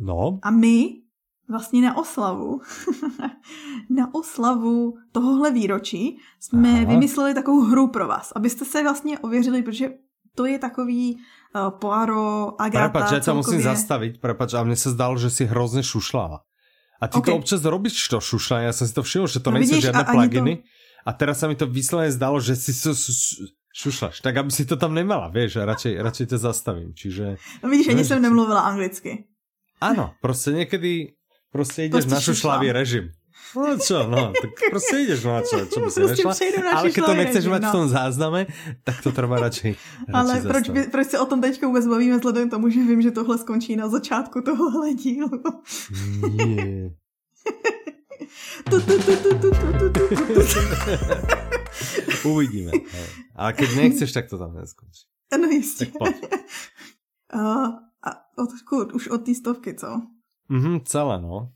No. A my vlastně na oslavu, na oslavu tohohle výročí jsme Aha. vymysleli takovou hru pro vás, abyste se vlastně ověřili, protože to je takový uh, Poirot, Agatha, Prepač, ja ťa musím zastaviť, prepač, a mne sa zdalo, že si hrozne šušlala. A ty okay. to občas robíš to šušľanie, ja som si to všiml, že to no, nejsou žiadne pluginy. To... A teraz sa mi to vyslovene zdalo, že si so, šušlaš, tak aby si to tam nemala, vieš, a radšej ťa zastavím, čiže... No vidíš, ani jsem nemluvila anglicky. Áno, prostě někdy prostě ideš prostě na šušlavý režim. No čo, no, tak prostě ideš, no čo, čo by si nešla. Ale keď to nechceš mať no. v tom zázname, tak to trvá radšej, radšej Ale proč, by, proč se o tom teďka vůbec bavíme, vzhledem k tomu, že vím, že tohle skončí na začátku tohohle dílu. Nie. Uvidíme. Ale keď nechceš, tak to tam neskončí. No jistě. Tak pojď. Uh, a odkud? Už od té stovky, co? Mhm, celé, no.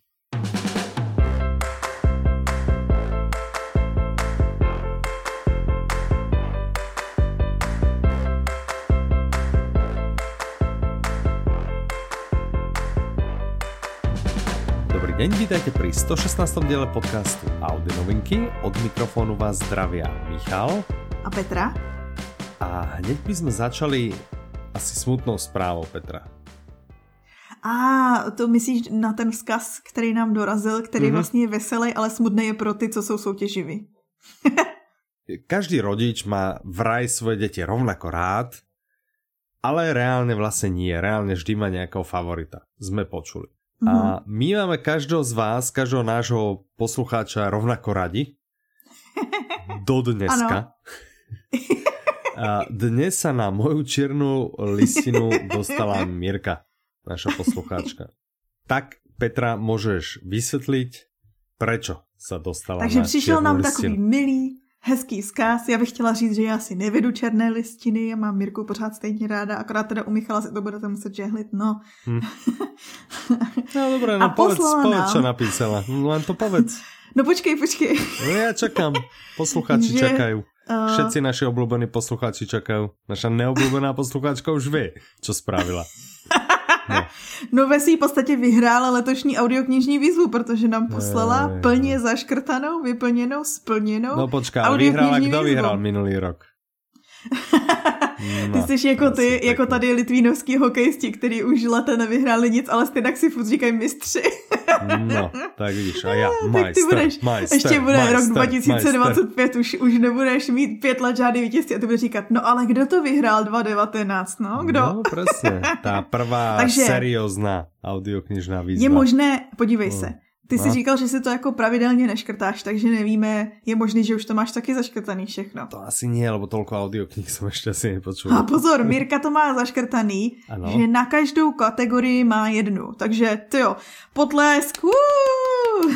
deň, vítajte pri 116. diele podcastu Audi novinky. Od mikrofónu vás zdravia Michal a Petra. A hneď by sme začali asi smutnou zprávou Petra. A to myslíš na ten vzkaz, který nám dorazil, který mm-hmm. vlastně je veselý, ale smutný je pro ty, co jsou soutěživí. Každý rodič má vraj svoje deti rovnako rád, ale reálne vlastne nie. Reálne vždy má nejakého favorita. Sme počuli. Mm. A mhm. my máme každého z vás, každého nášho poslucháča rovnako radi. Do dneska. A dnes sa na moju čiernu listinu dostala Mirka, naša poslucháčka. Tak, Petra, môžeš vysvetliť, prečo sa dostala Takže na přišel nám listinu. takový milý, hezký zkaz. Já bych chtěla říct, že já si nevedu černé listiny, já mám Mirku pořád stejně ráda, akorát teda u Michala si to budete muset žehlit, no. Hmm. No dobré, no povedz, povedz, čo napísala. No, len to povedz. No počkej, počkej. No ja čakám. Posluchači že, čakajú. Uh... Všetci naši obľúbení posluchači čakajú. Naša neobľúbená posluchačka už vie, čo spravila. No. no Vesí v podstatě vyhrála letošní audioknižní výzvu, protože nám poslala je, plně zaškrtanou, vyplněnou, splněnou No počká, vyhrála, kdo vyhrál minulý rok? Ty jsi jako ty, jako tady litvínovský hokejisti, který už leta nevyhráli nic, ale stejně si furt říkají mistři. no, tak vidíš, a já, majster, tak ty budeš, majster, ještě bude majster, rok 2025, majster. už, už nebudeš mít pět let žádný vítězství a ty budeš říkat, no ale kdo to vyhrál 2019, no, kdo? No, přesně, ta prvá seriózná audioknižná výzva. Je možné, podívej no. se, ty jsi no. říkal, že si to jako pravidelně neškrtáš, takže nevíme, je možný, že už to máš taky zaškrtaný všechno. To asi nie, lebo tolko audioknih jsem ještě asi nepočul. A pozor, Mirka to má zaškrtaný, ano. že na každou kategorii má jednu. Takže ty jo, potlesk.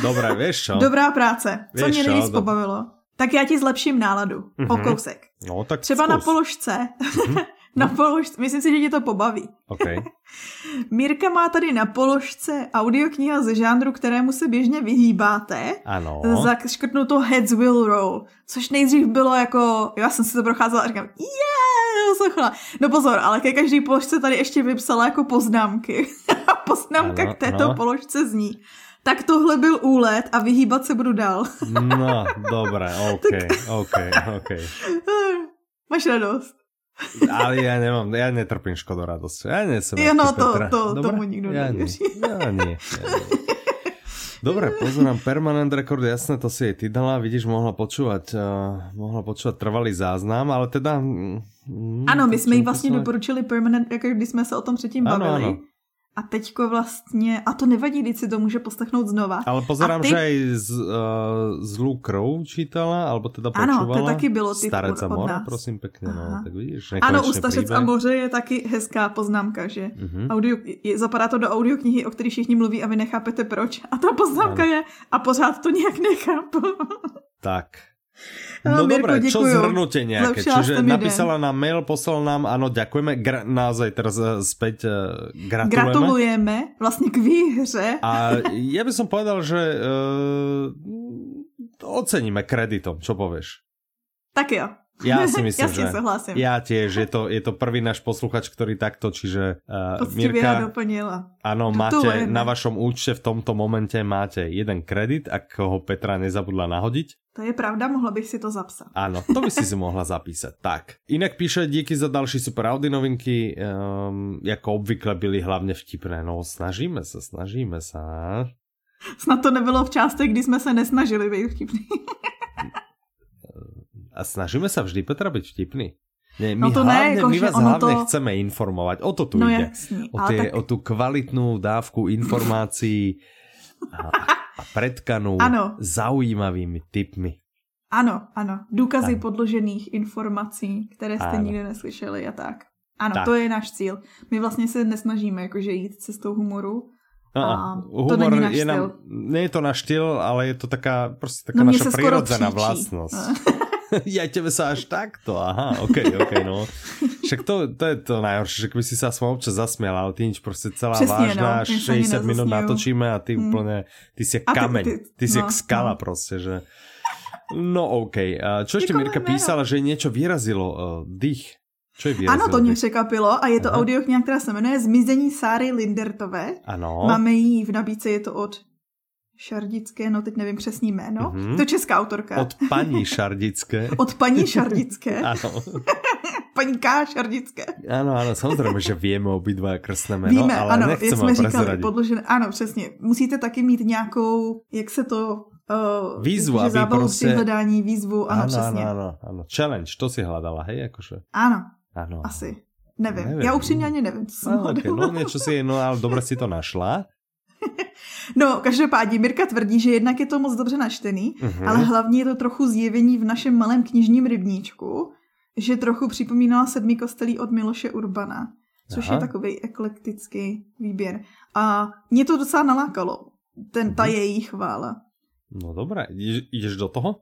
Dobré, víš čo? Dobrá práce. Co Víš mě nejvíc pobavilo? Tak já ti zlepším náladu. Mm-hmm. O kousek. No, tak Třeba zkus. na položce. Mm-hmm. na položce. Myslím si, že tě to pobaví. Okay. Mírka má tady na položce audiokniha ze žánru, kterému se běžně vyhýbáte. Ano. to Heads Will Roll, což nejdřív bylo jako, já jsem si to procházela a říkám, yeah, No pozor, ale ke každý položce tady ještě vypsala jako poznámky. A poznámka ano, k této ano. položce zní. Tak tohle byl úlet a vyhýbat se budu dál. no, dobré, OK, OK, OK. Máš radost. Ale ja nemám, ja netrpím škodoradosť. Ja nie som ja, no to, to, tomu nikdo ja nevěří. Ja nie, ja nie. Dobre, pozorám, permanent rekord, jasné, to si aj ty dala, vidíš, mohla počúvať, uh, mohla počúvať trvalý záznam, ale teda... Mm, ano, my jsme jí vlastně doporučili permanent record, když jsme se o tom předtím bavili. Ano, ano. A teďko vlastně, a to nevadí, když si to může poslechnout znova. Ale pozerám, ty... že aj z, uh, zlú krv čítala, alebo teda počúvala. Ano, to taky bylo typ Starec a mor, prosím pěkně, no, tak vidíš. Ano, u Stařec a moře je taky hezká poznámka, že uh-huh. audio, je, zapadá to do audioknihy, o které všichni mluví a vy nechápete proč. A ta poznámka ano. je, a pořád to nějak nechápu. tak, No, dobré, čo zhrnutie nejaké? Čiže napísala nám mail, poslal nám, áno, ďakujeme, gra, naozaj teraz eh, späť uh, gratulujeme. Gratulujeme vlastne k výhře. A ja by som povedal, že uh, oceníme kreditom, čo povieš? Tak jo, Ja si myslím, Jasne, že... souhlasím. Ja tiež, je to, je to prvý náš posluchač, ktorý takto, čiže uh, Poctivě Mirka, doplnila. áno, máte na vašom účte v tomto momente máte jeden kredit, ak ho Petra nezabudla nahodiť. To je pravda, mohla bych si to zapsat. Áno, to by si si mohla zapísať. Tak, inak píše, díky za další super Audi novinky, um, jako obvykle byly hlavně vtipné. No, snažíme se, snažíme se. Snad to nebylo v částech, kdy jsme se nesnažili být vtipný. A snažíme sa vždy, Petra, byť vtipný. Nie, my, No to ne, hlavne, jako, my vás hlavne to- chceme informovať. O to tu No jasný, O, tie, tak- o tú kvalitnú dávku informácií a, a predkanú Ano. zaujímavými tipmi. Ano, ano. Důkazy Ano. podložených informací, které jste Ano. nikdy neslyšeli a tak. Ano, Tak. to je náš cíl. My vlastně se nesnažíme jakože jít cestou humoru. A, A to humor není náš je styl. nám, nie je to náš štýl, ale je to taká, prostě taká No naša se prirodzená příčí. ja tebe sa až takto, aha, ok, ok, no. Však to, to je to najhoršie, že keby si sa aspoň občas zasmiel, ale ty nič, prostě celá Přesně, vážná, no, já se ani 60 minut nezasměju. natočíme a ty Hmm. úplně, ty si A ty- kameň, ty, ty- si no, jak skala no. prostě, že... No ok, čo ešte Nikomu Mirka písala, že niečo vyrazilo, uh, dých. Čo je vyrazilo? Ano, to mě dých? překvapilo a je to Aha. audiokniha, která se jmenuje Zmizení Sáry Lindertové. Ano. Máme ji v nabídce, je to od Šardické, no teď nevím přesný jméno. Mhm. Mm-hmm. To je česká autorka. Od paní Šardické. od paní Šardické. Ano. paní K. Šardické. Áno, áno, samozrejme, že vieme obidva krstné meno, Víme, ale ano, jak nechcem jsme říkali, podložené. Ano, přesně. Musíte taky mít nějakou, jak se to... Uh, Výzvu, jakože aby prostě- při hledání výzvu, ano, áno, přesně. áno, áno, áno. Challenge, to si hľadala, hej, akože. Ano, Áno. asi. Nevím. Nevím. Já upřímně ani nevím, co jsem No, okay, hledala. no niečo si, no ale dobre si to našla. No, každopádně Mirka tvrdí, že jednak je to moc dobře načtený, Mhm. ale hlavně je to trochu zjevení v našem malém knižním rybníčku, že trochu připomínala sedmi kostelí od Miloše Urbana, což Aha. je takový eklektický výběr. A mě to docela nalákalo, ten, ta Mhm. její chvála. No dobré, ideš do toho?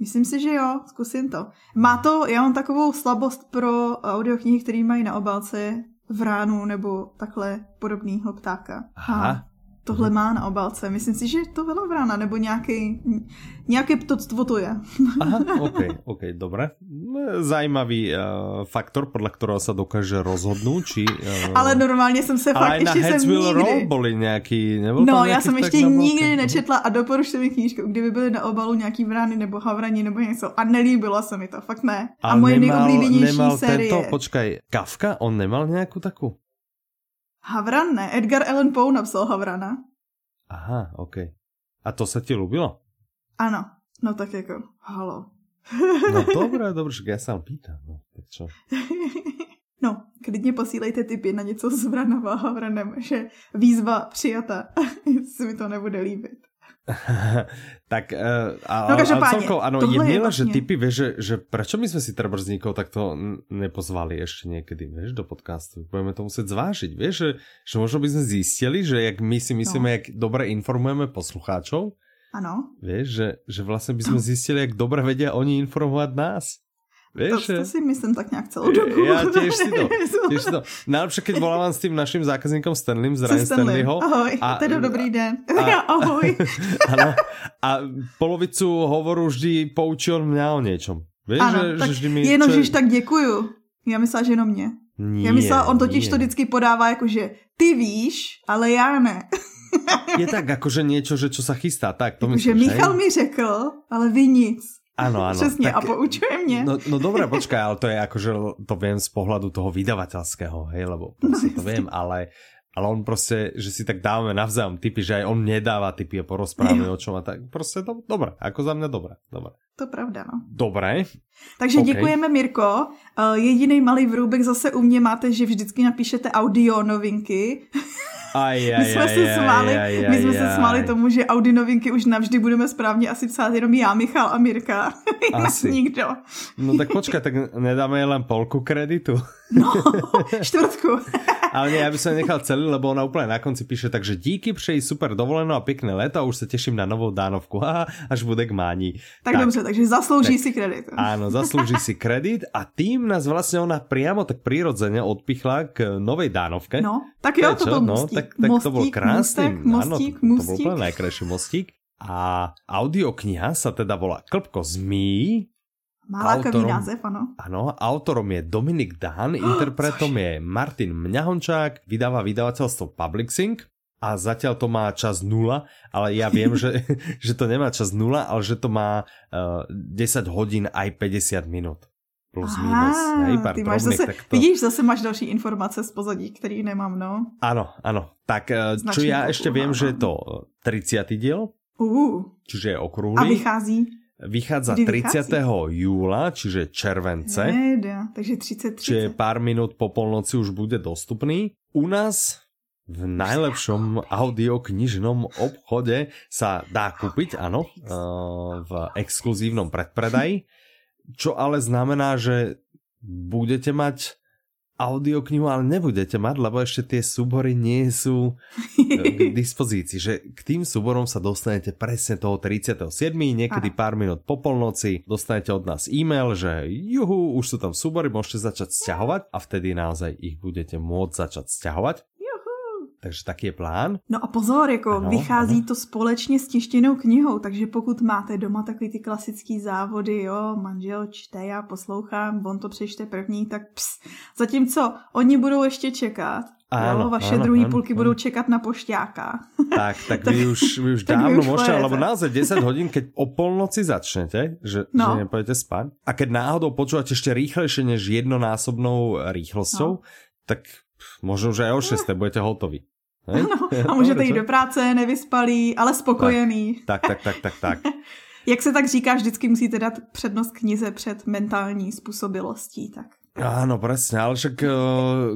Myslím si, že jo, zkusím to. Má to, já mám takovou slabost pro audioknihy, které mají na obálce vránu nebo takhle podobného ptáka. Aha. A tohle má na obálce. Myslím si, že to byla vrána, nebo nějaký, nějaké ptoctvo to je. Aha, OK, OK, dobre. No, Zajímavý uh, faktor, podľa ktorého sa dokáže rozhodnúť, či... Uh, Ale normálně jsem se ale fakt na ještě jsem Will Roll nikdy... boli nejaký... Nebol No, já jsem ještě nikdy nečetla a doporučte mi knížku, kdyby byly na obalu nějaký vrány nebo havrani nebo něco a nelíbilo se mi to, fakt ne. A Ale moje nemal, nejoblíbenější nemal série. Tento, počkaj, Kafka, on nemal nejakú takú? Havran ne, Edgar Allan Poe napsal Havrana. Aha, OK. A to sa ti ľúbilo? Ano, no tak jako, halo. No dobré, ja sa len pýtam. No, tak čo? No, klidně posílejte tipy na něco s Vranova Havranem, že výzva přijata, jestli mi to nebude líbit. tak uh, a, No, a každopádne, celkovo, áno, je milé, že vlastne- typy, vieš, že, že prečo my sme si treba z nikoho takto nepozvali ešte niekedy, vieš, do podcastu. Budeme to musieť zvážiť, vieš, že, že možno by sme zistili, že jak my si myslíme, No. jak dobre informujeme poslucháčov, Ano, vieš, že, že vlastne by sme zistili, jak dobre vedia oni informovať nás. To, Vieš, to že... si myslím tak nějak celou dobu. Ja tiež si to, tiež si to. Najlepšie, keď volávam s tým našim zákazníkom Stanleym z Ryan Stanley. Stanleyho. Ahoj, A- teda dobrý den. a- Ahoj. Ano. A polovicu hovoru vždy poučí on mňa o niečom. Vieš, Ano, že, tak že vždy mi... jenom, čo- že tak děkuju. Já myslela, že jenom mě. Nie, Já myslela, on totiž nie. to vždycky podává jako, že ty víš, ale já ne. Je tak akože niečo, že čo sa chystá, tak to Jako, myslíš, že Michal hej? mi řekl, ale vy nic. Áno, áno. Přesně, tak- a poučuje mě. No, no dobré, počkaj, ale to je akože, to viem z pohľadu toho vydavateľského, hej, lebo proste to viem, ale, ale on proste, že si tak dávame navzájom typy, že aj on nedáva typy a porozprávame o čom a tak, proste to, dobré, ako za mňa dobré, dobré. To pravda, no. Dobré, Takže OK. děkujeme, Mirko. Uh, jediný malý vrůbek zase u mě máte, že vždycky napíšete audio novinky. aj, aj, My jsme aj, se smáli, aj, aj, my jsme aj. se smáli tomu, že Audi novinky už navždy budeme správně asi psát jenom já, Michal a Mirka. Asi. Nikdo. No tak počkaj, tak nedáme jej len polku kreditu. No, čtvrtku. Ale nie, ja by som nechal celý, lebo ona úplne na konci píše, takže díky, přeji super dovolenou a pěkné léto a už se těším na novou dánovku, Haha, až bude k mání. Tak, tak dobře, takže zaslouží tak- si kredit. Áno, zaslúži si kredit a tým nás vlastne ona priamo tak prirodzene odpichla k novej dánovke. No, tak jo, to byl no, mostík. tak, tak mostík, to bol krásny. Mostek, mostík, áno, to, to bol úplne najkrajší mostík. A audiokniha sa teda volá Klpko zmí Má lákavý název, ano. Ano, autorom je Dominik Dán, interpretom je Martin Mňahončák, vydáva vydavateľstvo Public Sync a zatiaľ to má čas nula, ale ja viem, že, že to nemá čas nula, ale že to má uh, eh, 10 hodín aj 50 minut. Plus Aha, minus. Hej, pár ty máš drobných, zase, to... vidíš, zase máš další informace z pozadí, který nemám, no. Áno, áno. Tak uh, čo ja ešte viem, že je to 30. diel, uh. čiže je okrúhly. A vychází? Vychádza Kdy 30. Vychází? júla, čiže července. Jeda, takže 30, 30. Čiže pár minút po polnoci už bude dostupný. U nás v najlepšom audioknižnom obchode sa dá kúpiť, áno, eh, v exkluzívnom predpredaji, čo ale znamená, že budete mať audioknihu, ale nebudete mať, lebo ešte tie súbory nie sú e, k dispozícii. Že k tým súborom sa dostanete presne toho 37. Niekedy pár minút po polnoci dostanete od nás e-mail, že juhu, už sú tam súbory, môžete začať stiahovať a vtedy naozaj ich budete môcť začať stiahovať. Takže taký je plán. No a pozor, jako ano, vychází ano. to společně s tištěnou knihou, takže pokud máte doma takový ty klasický závody, jo, manžel čte, já poslouchám, on to přečte první, tak ps. Zatímco oni budou ještě čekat, ano, jo, vaše ano, druhý ano, půlky ano. budou čekat na pošťáka. Tak, tak vy už, vy už dávno už môžete, lebo naozaj 10 hodín, keď o polnoci začnete, že, no. že nepojete spať, a keď náhodou počúvate ešte rýchlejšie než jednonásobnou rýchlosťou, no. tak možno už aj o 6 budete hotoví. Ano, a můžete jít do práce, nevyspalý, ale spokojený. Tak, tak, tak, tak, tak. tak. Jak se tak říká, vždycky musíte dát přednost knize před mentální způsobilostí, tak. Áno, presne, ale však uh,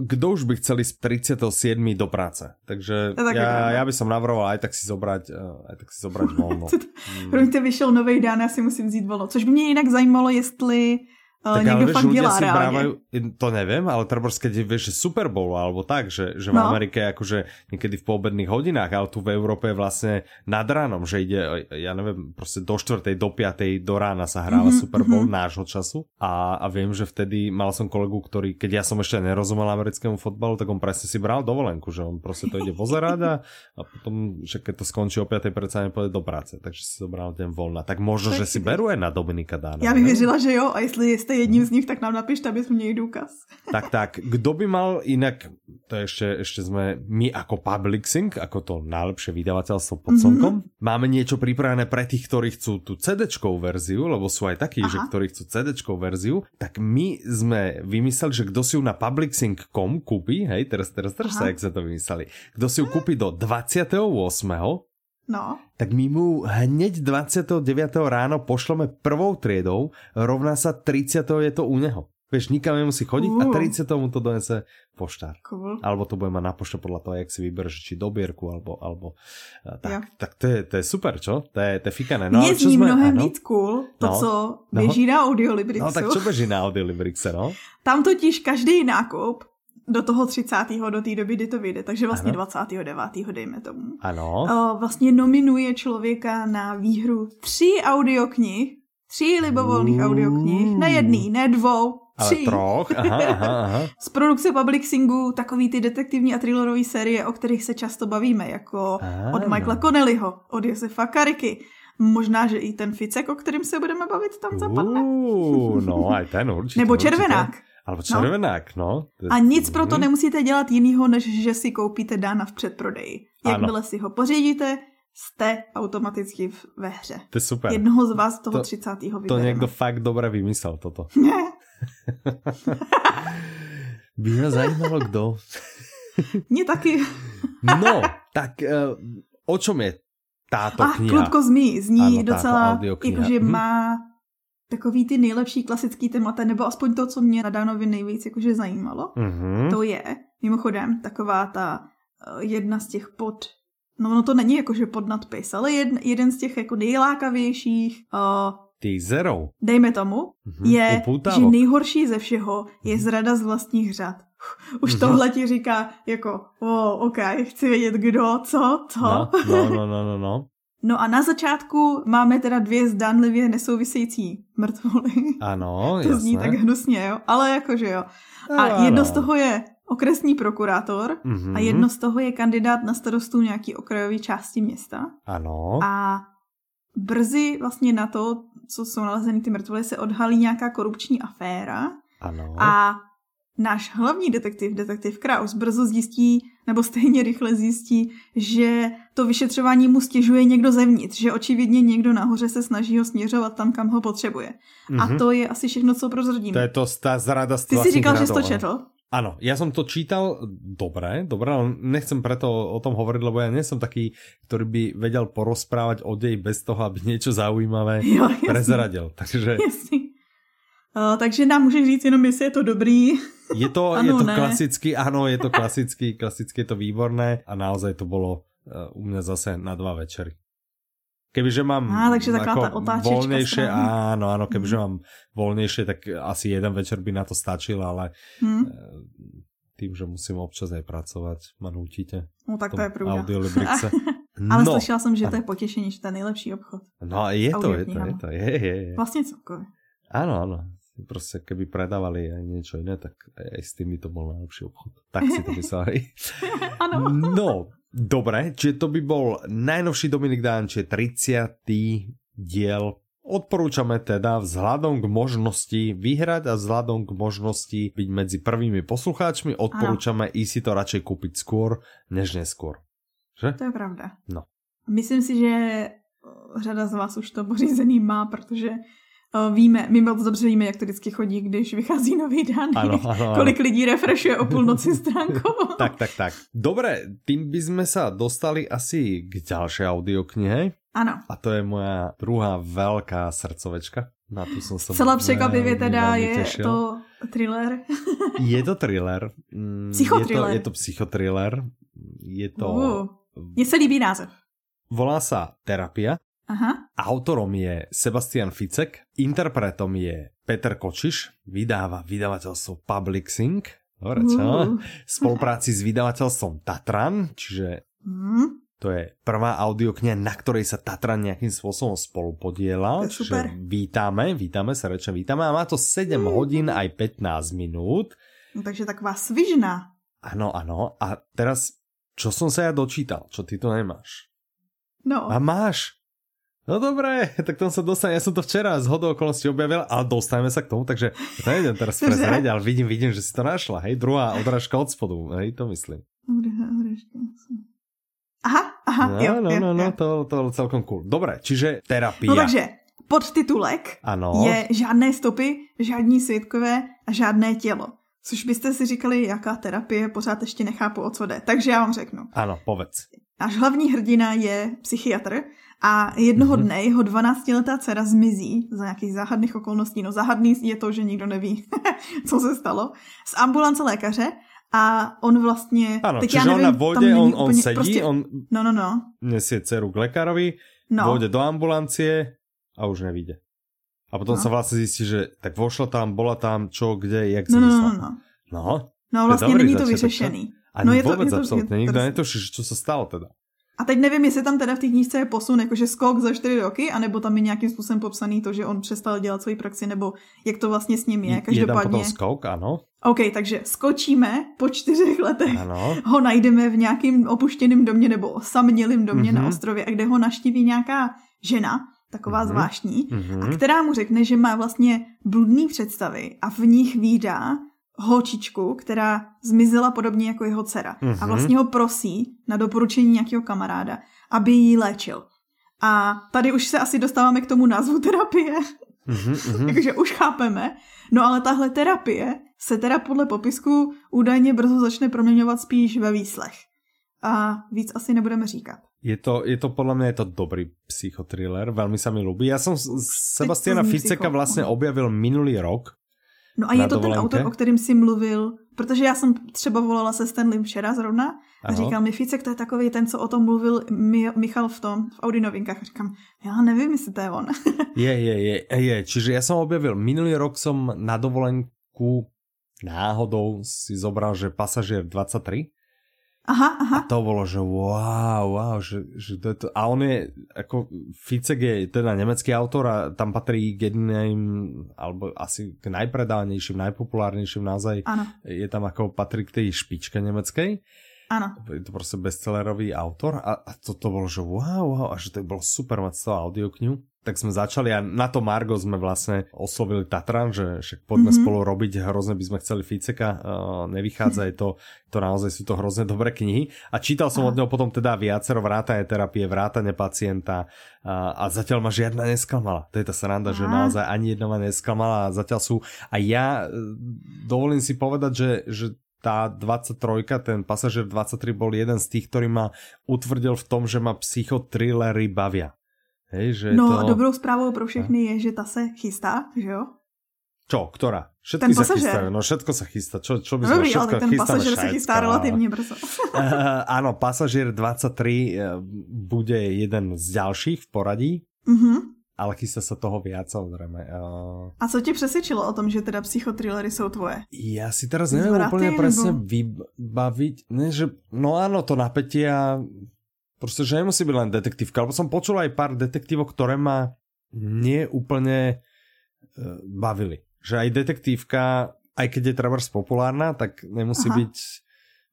kdo už by chcel ísť 37. do práce? Takže tak ja, ja by som navrhoval aj tak si zobrať, uh, aj tak si zobrať volno. Promiňte, vyšel nový den, já si musím vzít volno. Což by mě jinak zajímalo, jestli tak niekto ale fakt dělá reálne. Brávajú, to neviem, ale treba keď vieš, že Super Bowl alebo tak, že, že v no. Amerike akože niekedy v poobedných hodinách, ale tu v Európe je vlastne nad ránom, že ide, ja neviem, proste do 4. do 5. do rána sa hráva mm-hmm, Super Bowl mm-hmm. nášho času a, a viem, že vtedy mal som kolegu, ktorý, keď ja som ešte nerozumel americkému fotbalu, tak on presne si bral dovolenku, že on proste to ide pozerať a, a potom, že keď to skončí o 5. predsa nepôjde do práce, takže si zobral ten voľna. Tak možno, tak že si berú aj na Dominika Dána. Ja bych věřila, že jo, a jestli jste jedním z nich, tak nám napište, aby sme měli důkaz. Tak, tak. Kdo by mal inak, to ešte, ešte sme my ako Publixing, ako to najlepšie vydavateľstvo pod mhm. slnkom, mm-hmm. máme niečo pripravené pre tých, ktorí chcú tú cd verziu, lebo sú aj takí, Aha. že ktorí chcú cd verziu, tak my sme vymysleli, že kto si ju na publixing.com kúpi, hej, teraz, teraz, teraz sa, jak sa to vymysleli, kto si ju kúpi do 28. No. Tak my mu hneď 29. ráno pošleme prvou triedou, rovná sa 30. je to u neho. Vieš, nikam nemusí chodiť uh. a 30. mu to donese poštár. Cool. Alebo to bude mať na pošte podľa toho, jak si vybereš, či dobierku, alebo, alebo eh, tak, ja. tak to, je, to je super, čo? To je, to je fikané. No, zní sme, mnohem ano? víc cool to, no, co no. běží no. na Audiolibrixu. No tak čo beží na Audiolibrixe, no? Tam totiž každý nákup do toho 30. do té doby, kdy to vyjde, takže vlastně ano. 29. dejme tomu. Ano. Vlastně nominuje člověka na výhru tří audioknih, tří libovolných audioknih, ne jedný, ne dvou, ale tři. troch, aha, aha, aha. Z produkce Publixingu takový ty detektivní a thrillerové série, o kterých se často bavíme, jako ano. od Michaela Connellyho, od Josefa Kariky, Možná, že i ten Ficek, o kterým se budeme bavit, tam zapadne. Uh, no, aj ten určitě. Nebo Červenák. Určitě. Alebo červenák, no. no. A nic pro to hmm. nemusíte dělat jinýho, než že si koupíte Dana v předprodeji. Jakmile si ho pořídíte, jste automaticky v, ve hře. To je super. Jednoho z vás toho to, 30. vybereme. To někdo fakt dobře vymyslel toto. By mě zajímalo, kdo. Mě taky. no, tak uh, o čom je táto Ach, kniha? Krutko zní, zní ano, docela, jakože hm. má takový ty nejlepší klasický témata, nebo aspoň to, co mě na Dánovi nejvíc jakože zajímalo, mm-hmm. to je, mimochodem, taková ta uh, jedna z těch pod, no no to není jakože pod nadpis, ale jed, jeden z těch jako nejlákavějších uh, Teaserou. Dejme tomu, mm-hmm. je, že nejhorší ze všeho je mhm. zrada z vlastních řad. Už mm-hmm. tohle ti říká jako, o, oh, ok, chci vědět kdo, co, co. No, no, no, no, no. no. No a na začátku máme teda dvě zdánlivě nesouvisející mrtvoly. Ano, To jasné. zní tak hnusně, jo. Ale jakože jo. A ano. jedno z toho je okresní prokurátor mm-hmm. a jedno z toho je kandidát na starostu nějaký okrajové části města. Ano. A brzy vlastně na to, co jsou nalezeny ty mrtvoly, se odhalí nějaká korupční aféra. Ano. A náš hlavní detektiv, detektiv Kraus, brzo zjistí, nebo stejně rychle zjistí, že to vyšetřování mu stěžuje někdo zevnitř, že očividně někdo nahoře se snaží ho směřovat tam, kam ho potřebuje. Mm-hmm. A Mhm. to je asi všechno, co prozradíme. To je to tá zrada z Ty si říkal, že jsi to četl? Áno, ja som to čítal dobre, dobre, ale nechcem preto o tom hovoriť, lebo ja nie som taký, ktorý by vedel porozprávať o dej bez toho, aby niečo zaujímavé Jo, jasný. prezradil. Takže Jasný. Uh, takže nám můžeš říct jenom, jestli je to dobrý. je to, Ano, je to ne. klasicky, áno, je to klasicky, klasicky je to výborné a naozaj to bolo uh, u mňa zase na dva večery. Kebyže mám Á, takže taková ako tá otáčečka voľnejšie, správne. áno, áno, kebyže Mhm. mám voľnejšie, tak asi jeden večer by na to stačil, ale Hm? tým, že musím občas aj pracovať, ma nutíte. No tak to je pravda. Audiolibrixe. Ale no, slyšela jsem, že to je potěšení, že to je nejlepší obchod. no je to, je to, je to, je, je, je. Vlastně celkově. Áno, áno. Proste keby predávali aj niečo iné, tak aj s tými to bol najlepší obchod. Tak si to mysleli. No, dobre, čiže to by bol najnovší Dominik Dán, čiže 30. diel. Odporúčame teda vzhľadom k možnosti vyhrať a vzhľadom k možnosti byť medzi prvými poslucháčmi, odporúčame ísť si to radšej kúpiť skôr, než neskôr. Že? To je pravda. No. Myslím si, že uh, řada z vás už to pořízený má, protože víme, my moc dobře víme, jak to vždycky chodí, když vychází nový dan. Kolik lidí refreshuje o půlnoci stránku. Tak, tak, tak. Dobre, tým by sme sa dostali asi k ďalšej audioknihe. Ano. A to je moja druhá veľká srdcovečka. Na tu som sa Celá překvapivě teda je tešil. to thriller. Je to thriller. Mm, Psychotriller. Je to, je to psychotriller. Je to... Uh, Mně se líbí název. Volá sa Terapia. Aha. Autorom je Sebastian Ficek. Interpretom je Peter Kočiš. Vydáva vydavateľstvo Public Sync. Dobre, čo? Uh. V spolupráci s vydavateľstvom Tatran, čiže Hmm. To je prvá audiokniha, na ktorej sa Tatran nejakým spôsobom spolupodiela. Čiže vítame, vítame, srdečne vítame. A má to 7 Mm. hodín aj 15 minút. No, takže taková svižná. Áno, áno. A teraz, čo som sa ja dočítal, čo ty to nemáš? No. A máš? No dobré, tak tom sa dostane. Ja som to včera z hodou okolností objavil, ale dostaneme sa k tomu, takže to nejdem teraz prezrieť, ale vidím, vidím, že si to našla. Hej, druhá odrážka od spodu, hej, to myslím. Aha, aha, No, jo, no, jo, no, no, jo. to, to celkom cool. Dobre, čiže terapia. No takže, podtitulek Ano. je žádné stopy, žádní svědkové a žádné tělo. Což byste si říkali, jaká terapie, pořád ještě nechápu, o co jde. Takže já vám řeknu. Ano, povedz. Náš hlavní hrdina je psychiatr a jednoho Mhm. dne jeho 12-letá dcera zmizí za nějakých záhadných okolností. No záhadný je to, že nikdo neví, co se stalo. Z ambulance lékaře a on vlastně... Áno, teď já nevím, on na tam vode, on, on úplně- sedí, prostě, on No, no, no. nesie dceru k lekárovi, no. vôjde do ambulancie a už nevíde. A potom No. sa vlastne zistí, že tak vošla tam, bola tam, čo, kde, jak No, no, no, zmizla. no. No, No To je vlastně není to vyřešený. a No je to- je to- nikto drsný. netuší, čo sa stalo teda. A teď nevím, jestli tam teda v té knížce je posun, jakože skok za čtyři roky, anebo tam je nějakým způsobem popsaný to, že on přestal dělat svoji praxi, nebo jak to vlastně s ním je. Je tam Každopádně. potom skok, áno, OK, takže skočíme po čtyřech letech. áno. Ho najdeme v nějakým opuštěném domě nebo osamělém domě Mhm. na ostrově, a kde ho naštíví nějaká žena, taková Mhm. zvláštní, a Mhm. která mu řekne, že má vlastně bludný představy a v nich výdá holčičku, která zmizela podobně jako jeho dcera. A Mhm. vlastně ho prosí na doporučení nějakého kamaráda, aby ji léčil. A tady už se asi dostáváme k tomu názvu terapie, Mhm, mhm. takže už chápeme. No ale tahle terapie se teda podle popisku údajně brzo začne proměňovat spíš ve výslech. A víc asi nebudeme říkat. Je to, je to podľa mňa je to dobrý psychotriller, veľmi sa mi. Ja som s- Sebastiana Ficeka vlastne objavil minulý rok. No a je to ten autor, o kterém si mluvil, protože já jsem třeba volala se Stanleym včera zrovna a Ano. říkal mi, Ficek, to je takový ten, co o tom mluvil Mi- Michal v tom, v Audi novinkách. A říkám, já nevím, jestli to je on. Je, je, je, je. Čiže ja som objavil, minulý rok som na dovolenku náhodou si zobral, že pasažier 23 aha, aha. a to bolo, že wow, wow, že, že to je to, a on je, ako Ficek je teda nemecký autor a tam patrí k jedným, alebo asi k najpredávanejším, najpopulárnejším naozaj, Ano. je tam ako patrí k tej špičke nemeckej. Áno. Je to prostě bestsellerový autor a, a to, to bolo, že wow, wow, a že to bolo super mať z toho audioknihu tak sme začali a na to Margo sme vlastne oslovili Tatran, že však poďme mm-hmm. spolu robiť, hrozne by sme chceli Ficeka, uh, nevychádza, je to, to naozaj sú to hrozne dobré knihy a čítal som Aha. od neho potom teda viacero vrátane terapie, vrátane pacienta uh, a zatiaľ ma žiadna nesklamala. To je tá sranda, Aha. že naozaj ani jedna ma nesklamala a zatiaľ sú a ja uh, dovolím si povedať, že, že tá 23, ten pasažier 23 bol jeden z tých, ktorý ma utvrdil v tom, že ma psychotrillery bavia. Hej, že no, to... dobrou zprávou pro všechny je, že ta se chystá, že jo? Čo, ktorá? Všetky ten sa chystajú, no všetko sa chystá. Čo, čo by sme Dobrý, ale ten pasažier sa chystá ale... relatívne brzo. uh, áno, pasažier 23 uh, bude jeden z ďalších v poradí, uh-huh. ale chystá sa toho viac, samozrejme. Uh... A co ti přesvědčilo o tom, že teda psychotrillery jsou tvoje? Ja si teraz neviem Zvraty, presne nebo... vybaviť. Ne, že, no áno, to napätie a Proste, že nemusí byť len detektívka, lebo som počul aj pár detektívok, ktoré ma neúplne uh, bavili. Že aj detektívka, aj keď je trebárs populárna, tak nemusí Aha. byť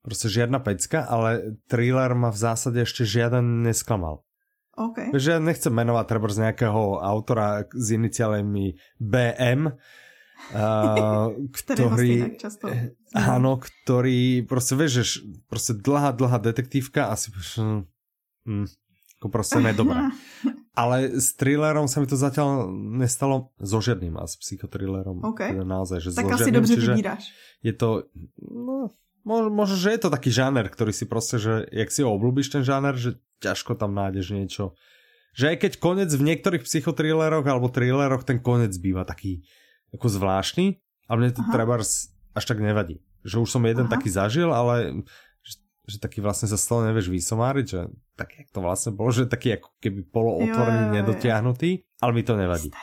proste žiadna pecka, ale thriller ma v zásade ešte žiaden nesklamal. Okay. Takže ja nechcem menovať treba z nejakého autora s iniciálmi BM, uh, ktorý, často... áno, ktorý, proste vieš, že proste dlhá, dlhá detektívka asi mm, ako proste nedobré. Ale s thrillerom sa mi to zatiaľ nestalo so žiadnym a s psychotrillerom. Okay. Teda naozaj, že tak asi dobře vybíráš. Je to, no, možno, že je to taký žáner, ktorý si proste, že jak si ho obľúbiš ten žáner, že ťažko tam nájdeš niečo. Že aj keď konec v niektorých psychotrilleroch alebo thrilleroch ten konec býva taký ako zvláštny, ale mne to treba až tak nevadí. Že už som jeden Aha. taký zažil, ale že taký vlastne sa z toho nevieš vysomáriť, že tak jak to vlastne bolo, že taký ako keby polootvorený, nedotiahnutý, ale mi to nevadí.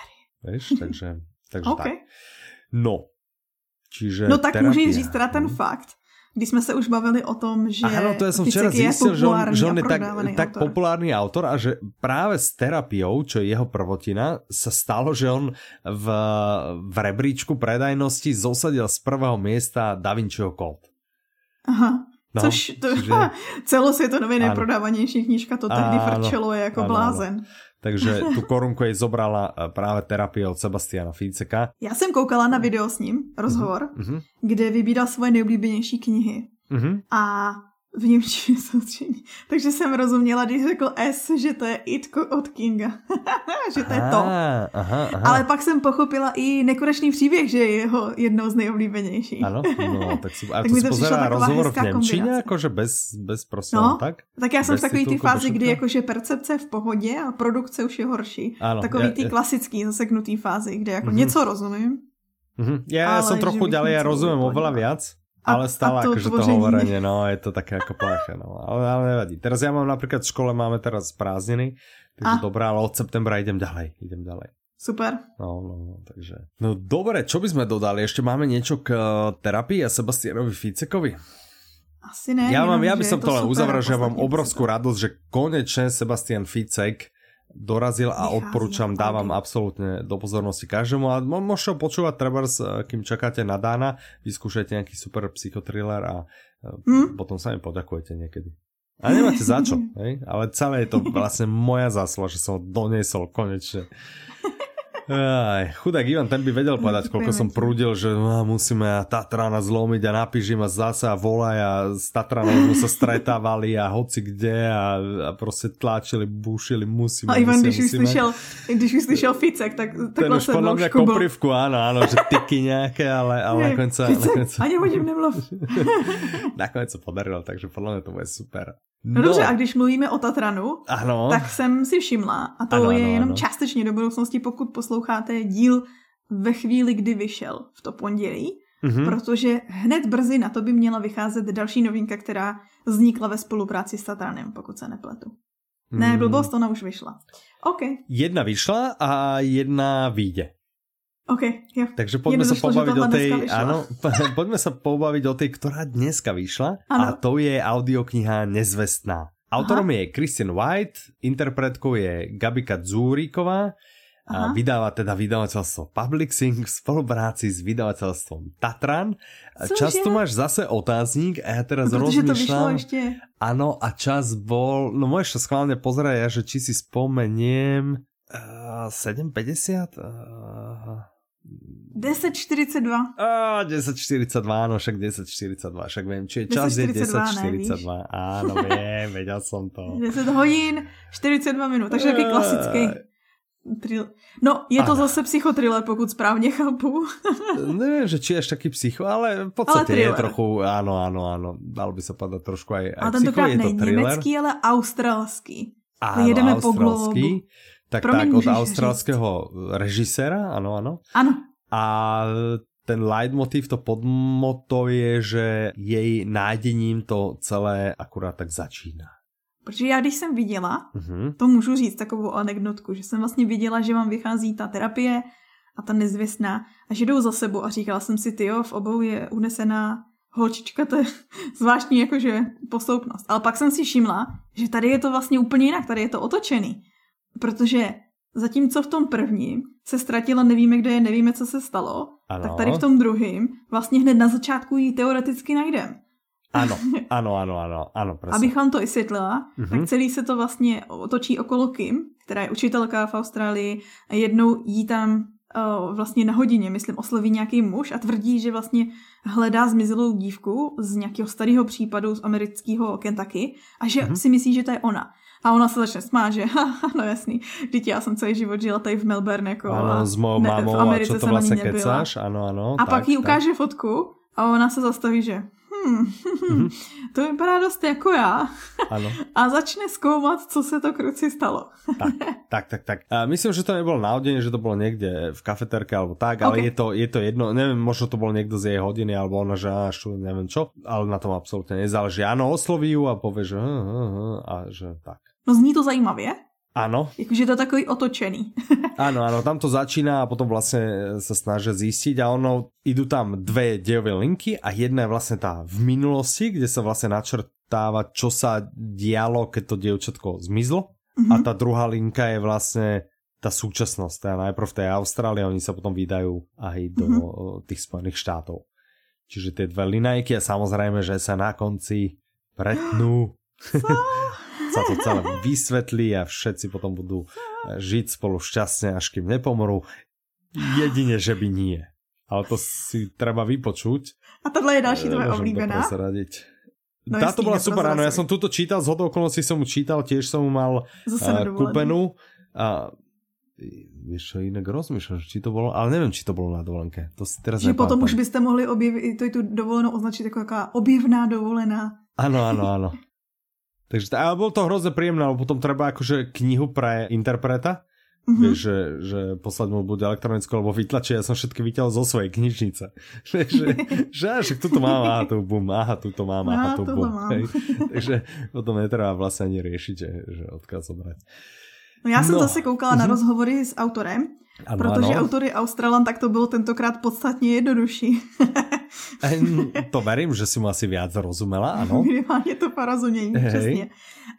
Vieš, takže, takže okay. tak. No, čiže No tak můžeš říct teda ten fakt, když jsme se už bavili o tom, že Aha, no to ja som včera zistil, že on, že on je tak, tak populárny autor a že práve s terapiou, čo je jeho prvotina, sa stalo, že on v, v rebríčku predajnosti zosadil z prvého miesta Da Vinciho Code. Aha. No, Což to, čiže... celosvětově nejprodávanější knížka, to tehdy frčelo jako ano, blázen. Ano. Takže tu korunku jej zobrala eh, právě terapie od Sebastiana Ficeka. Já jsem koukala na video s ním, rozhovor, uh-huh. kde vybíral svoje nejoblíbenější knihy. Uh-huh. A v Němčině samozřejmě. Takže jsem rozuměla, když řekl S, že to je Itko od Kinga. že to je to. Aha, aha. Ale pak jsem pochopila i nekonečný příběh, že je jeho jednou z nejoblíbenějších. Ano, no, tak si, a tak to si pozerá rozhovor v Němčině, jakože bez, bez prosím, no, tak? Tak já jsem v takové té fázi, kdy jakože percepce v pohodě a produkce už je horší. Ano, Takový ty klasický zaseknutý fázi, kde jako mm-hmm. něco rozumím. Mm-hmm. Já jsem trochu ďalej, ja rozumím oveľa viac. Ale stále to akože to hovorenie, no, je to také ako plácha, no. Ale, ale nevadí. Teraz ja mám napríklad v škole máme teraz prázdniny, takže a. dobré, ale od septembra idem ďalej, idem ďalej. Super. No, no, no, takže. No dobre, čo by sme dodali? Ešte máme niečo k uh, terapii a Sebastianovi Ficekovi? Asi ne. Ja, mám, ja by som to, to len uzavrel, že ja mám obrovskú radosť, že konečne Sebastian Ficek dorazil a odporúčam, dávam absolútne do pozornosti každému a môžete ho počúvať trebárs, kým čakáte na Dána, vyskúšajte nejaký super psychotriller a hmm? potom sa mi poďakujete niekedy. A nemáte za čo, hej? ale celé je to vlastne moja zásluha, že som ho doniesol konečne. Aj, chudák Ivan, ten by vedel povedať, koľko som prúdil, že no, musíme Tatrana zlomiť a napíšim a zase a volaj a s Tatranom sme sa stretávali a hoci kde a, a prostě tlačili, bušili, musíme, A Ivan, musíme, když už slyšel, když už slyšel Ficek, tak takhle se podľa mňa koprivku, áno, áno, že tyky nejaké, ale, ale nakoniec sa... Nakoniec, ani hodím nemluv. nakoniec sa podarilo, takže podľa mňa to bude super. No, no dobře, a když mluvíme o Tatranu, ano. tak jsem si všimla, a to ano, je ano, jenom ano. částečně do budoucnosti, pokud posloucháte díl ve chvíli, kdy vyšel v to pondělí, mm-hmm. protože hned brzy na to by měla vycházet další novinka, která vznikla ve spolupráci s Tatranem, pokud se nepletu. Ne, blbost, ona už vyšla. OK. Jedna vyšla a jedna vyjde. OK, jo. Takže poďme sa pobaviť o tej, áno, poďme sa pobaviť o tej, ktorá dneska vyšla ano. a to je audiokniha Nezvestná. Autorom Aha. je Christian White, interpretkou je Gabika Dzúriková A vydáva teda vydavateľstvo Publixing v spolupráci s vydavateľstvom Tatran. Cože? Čas tu máš zase otázník a ja teraz No, rozmýšľam. Áno, a čas bol, no môžeš to schválne pozerať, ja, že či si spomeniem uh, 7.50? Uh, 10.42. Á, 10.42, áno, však 10.42, však viem, či je čas je 10.42, 10.42. Áno, viem, vedel som to. 10 hodin, 42 minut, takže taky klasický. Tril. No, je to Ano. zase psychotriller, pokud správně chápu. Neviem, že či je až taký psycho, ale v podstate Ale je trochu, áno, áno, áno, dalo by sa povedať trošku aj, aj A tentokrát je to ne thriller. německý, ale australský. Áno, jedeme po australský. globu. Tak, Promiň, tak, od australského režiséra, áno, áno. Ano, A ten leitmotiv, to podmoto je, že jej nájdením to celé akurát tak začíná. protože já když jsem viděla, Mhm. to můžu říct takovou anekdotku, že jsem vlastně viděla, že vám vychází ta terapie a ta nezvěstná a že jdou za sebou a říkala jsem si, ty jo, v obou je unesená holčička, to je zvláštní jakože posloupnost. Ale pak jsem si všimla, že tady je to vlastně úplně jinak, tady je to otočený. Protože zatímco v tom prvním se ztratila, nevíme, kde je, nevíme, co se stalo, Ano. tak tady v tom druhém vlastně hned na začátku ji teoreticky najdem. Áno, áno, áno, áno, áno, presne. Abych vám to vysvětlila, Mhm. tak celý se to vlastně otočí okolo Kim, která je učitelka v Austrálii a jednou jí tam uh, vlastně na hodině, myslím, osloví nějaký muž a tvrdí, že vlastně hledá zmizelou dívku z nějakého starého případu z amerického Kentucky a že Mhm. si myslí, že to je ona. A ona se začne smát, že no jasný, dítě, já jsem celý život žila tady v Melbourne, jako Áno, a s mojou ne, mamou v a Americe to jsem ani vlastne nebyla. kecáš, áno, áno. A tak, pak jí tak. ukáže fotku a ona se zastaví, že hm, Mhm. to vypadá dost jako já. Áno, A začne zkoumat, co se to kruci stalo. tak, tak, tak. A myslím, že to nebolo náhodne, že to bolo niekde v kafetérke alebo tak, ale Ok. je, to, je to jedno, neviem, možno to bol niekto z jej hodiny, alebo ona, že á, štú, neviem čo, ale na tom absolútne nezáleží. Áno, osloví ju a povie, že uh, uh, uh, a že tak. No zní to zajímavě, Áno, jakože to je takový otočený. áno, áno, tam to začína a potom vlastne sa snažia zistiť a ono, idú tam dve dejové linky a jedna je vlastne tá v minulosti, kde sa vlastne načrtáva, čo sa dialo, keď to dievčatko zmizlo a tá druhá linka je vlastne tá súčasnosť, teda najprv v tej Austrálii, oni sa potom vydajú aj do Mhm. mm-hmm. tých Spojených štátov. Čiže tie dve linajky a samozrejme, že sa na konci pretnú. sa to celé vysvetlí a všetci potom budú eh, žiť spolu šťastne, až kým nepomrú. Jedine, že by nie. Ale to si treba vypočuť. A tohle je další Eh, tvoje oblíbená. No Táto bola super, áno, ja som túto čítal, z hodou okolností som mu čítal, tiež som mu mal uh, dovolený. kúpenú. A vieš čo, inak rozmýšľam, že či to bolo, ale neviem, či to bolo na dovolenke. To si teraz Že potom už byste mohli objevit, to je tu dovolenou označit jako taková objevná dovolená. Áno, áno, áno. Takže ale bolo to hrozne príjemné, ale potom treba akože knihu pre interpreta, Mhm. Vieš, že, že poslať mu buď elektronickú alebo vytlačiť, ja som všetky vyťal zo svojej knižnice. Vieš, že, že až tu to mám, aha, tu bum, aha, tu to mám, aha, tu bum. Hej. Takže potom netreba vlastne ani riešiť, že, že odkiaľ zobrať. No já jsem No. zase koukala na rozhovory s autorem, Ano, protože ano. autor je Australan, tak to bylo tentokrát podstatně jednodušší. To verím, že si mu asi viac rozumela, ano. Minimálně to porozumění, Hej. přesně.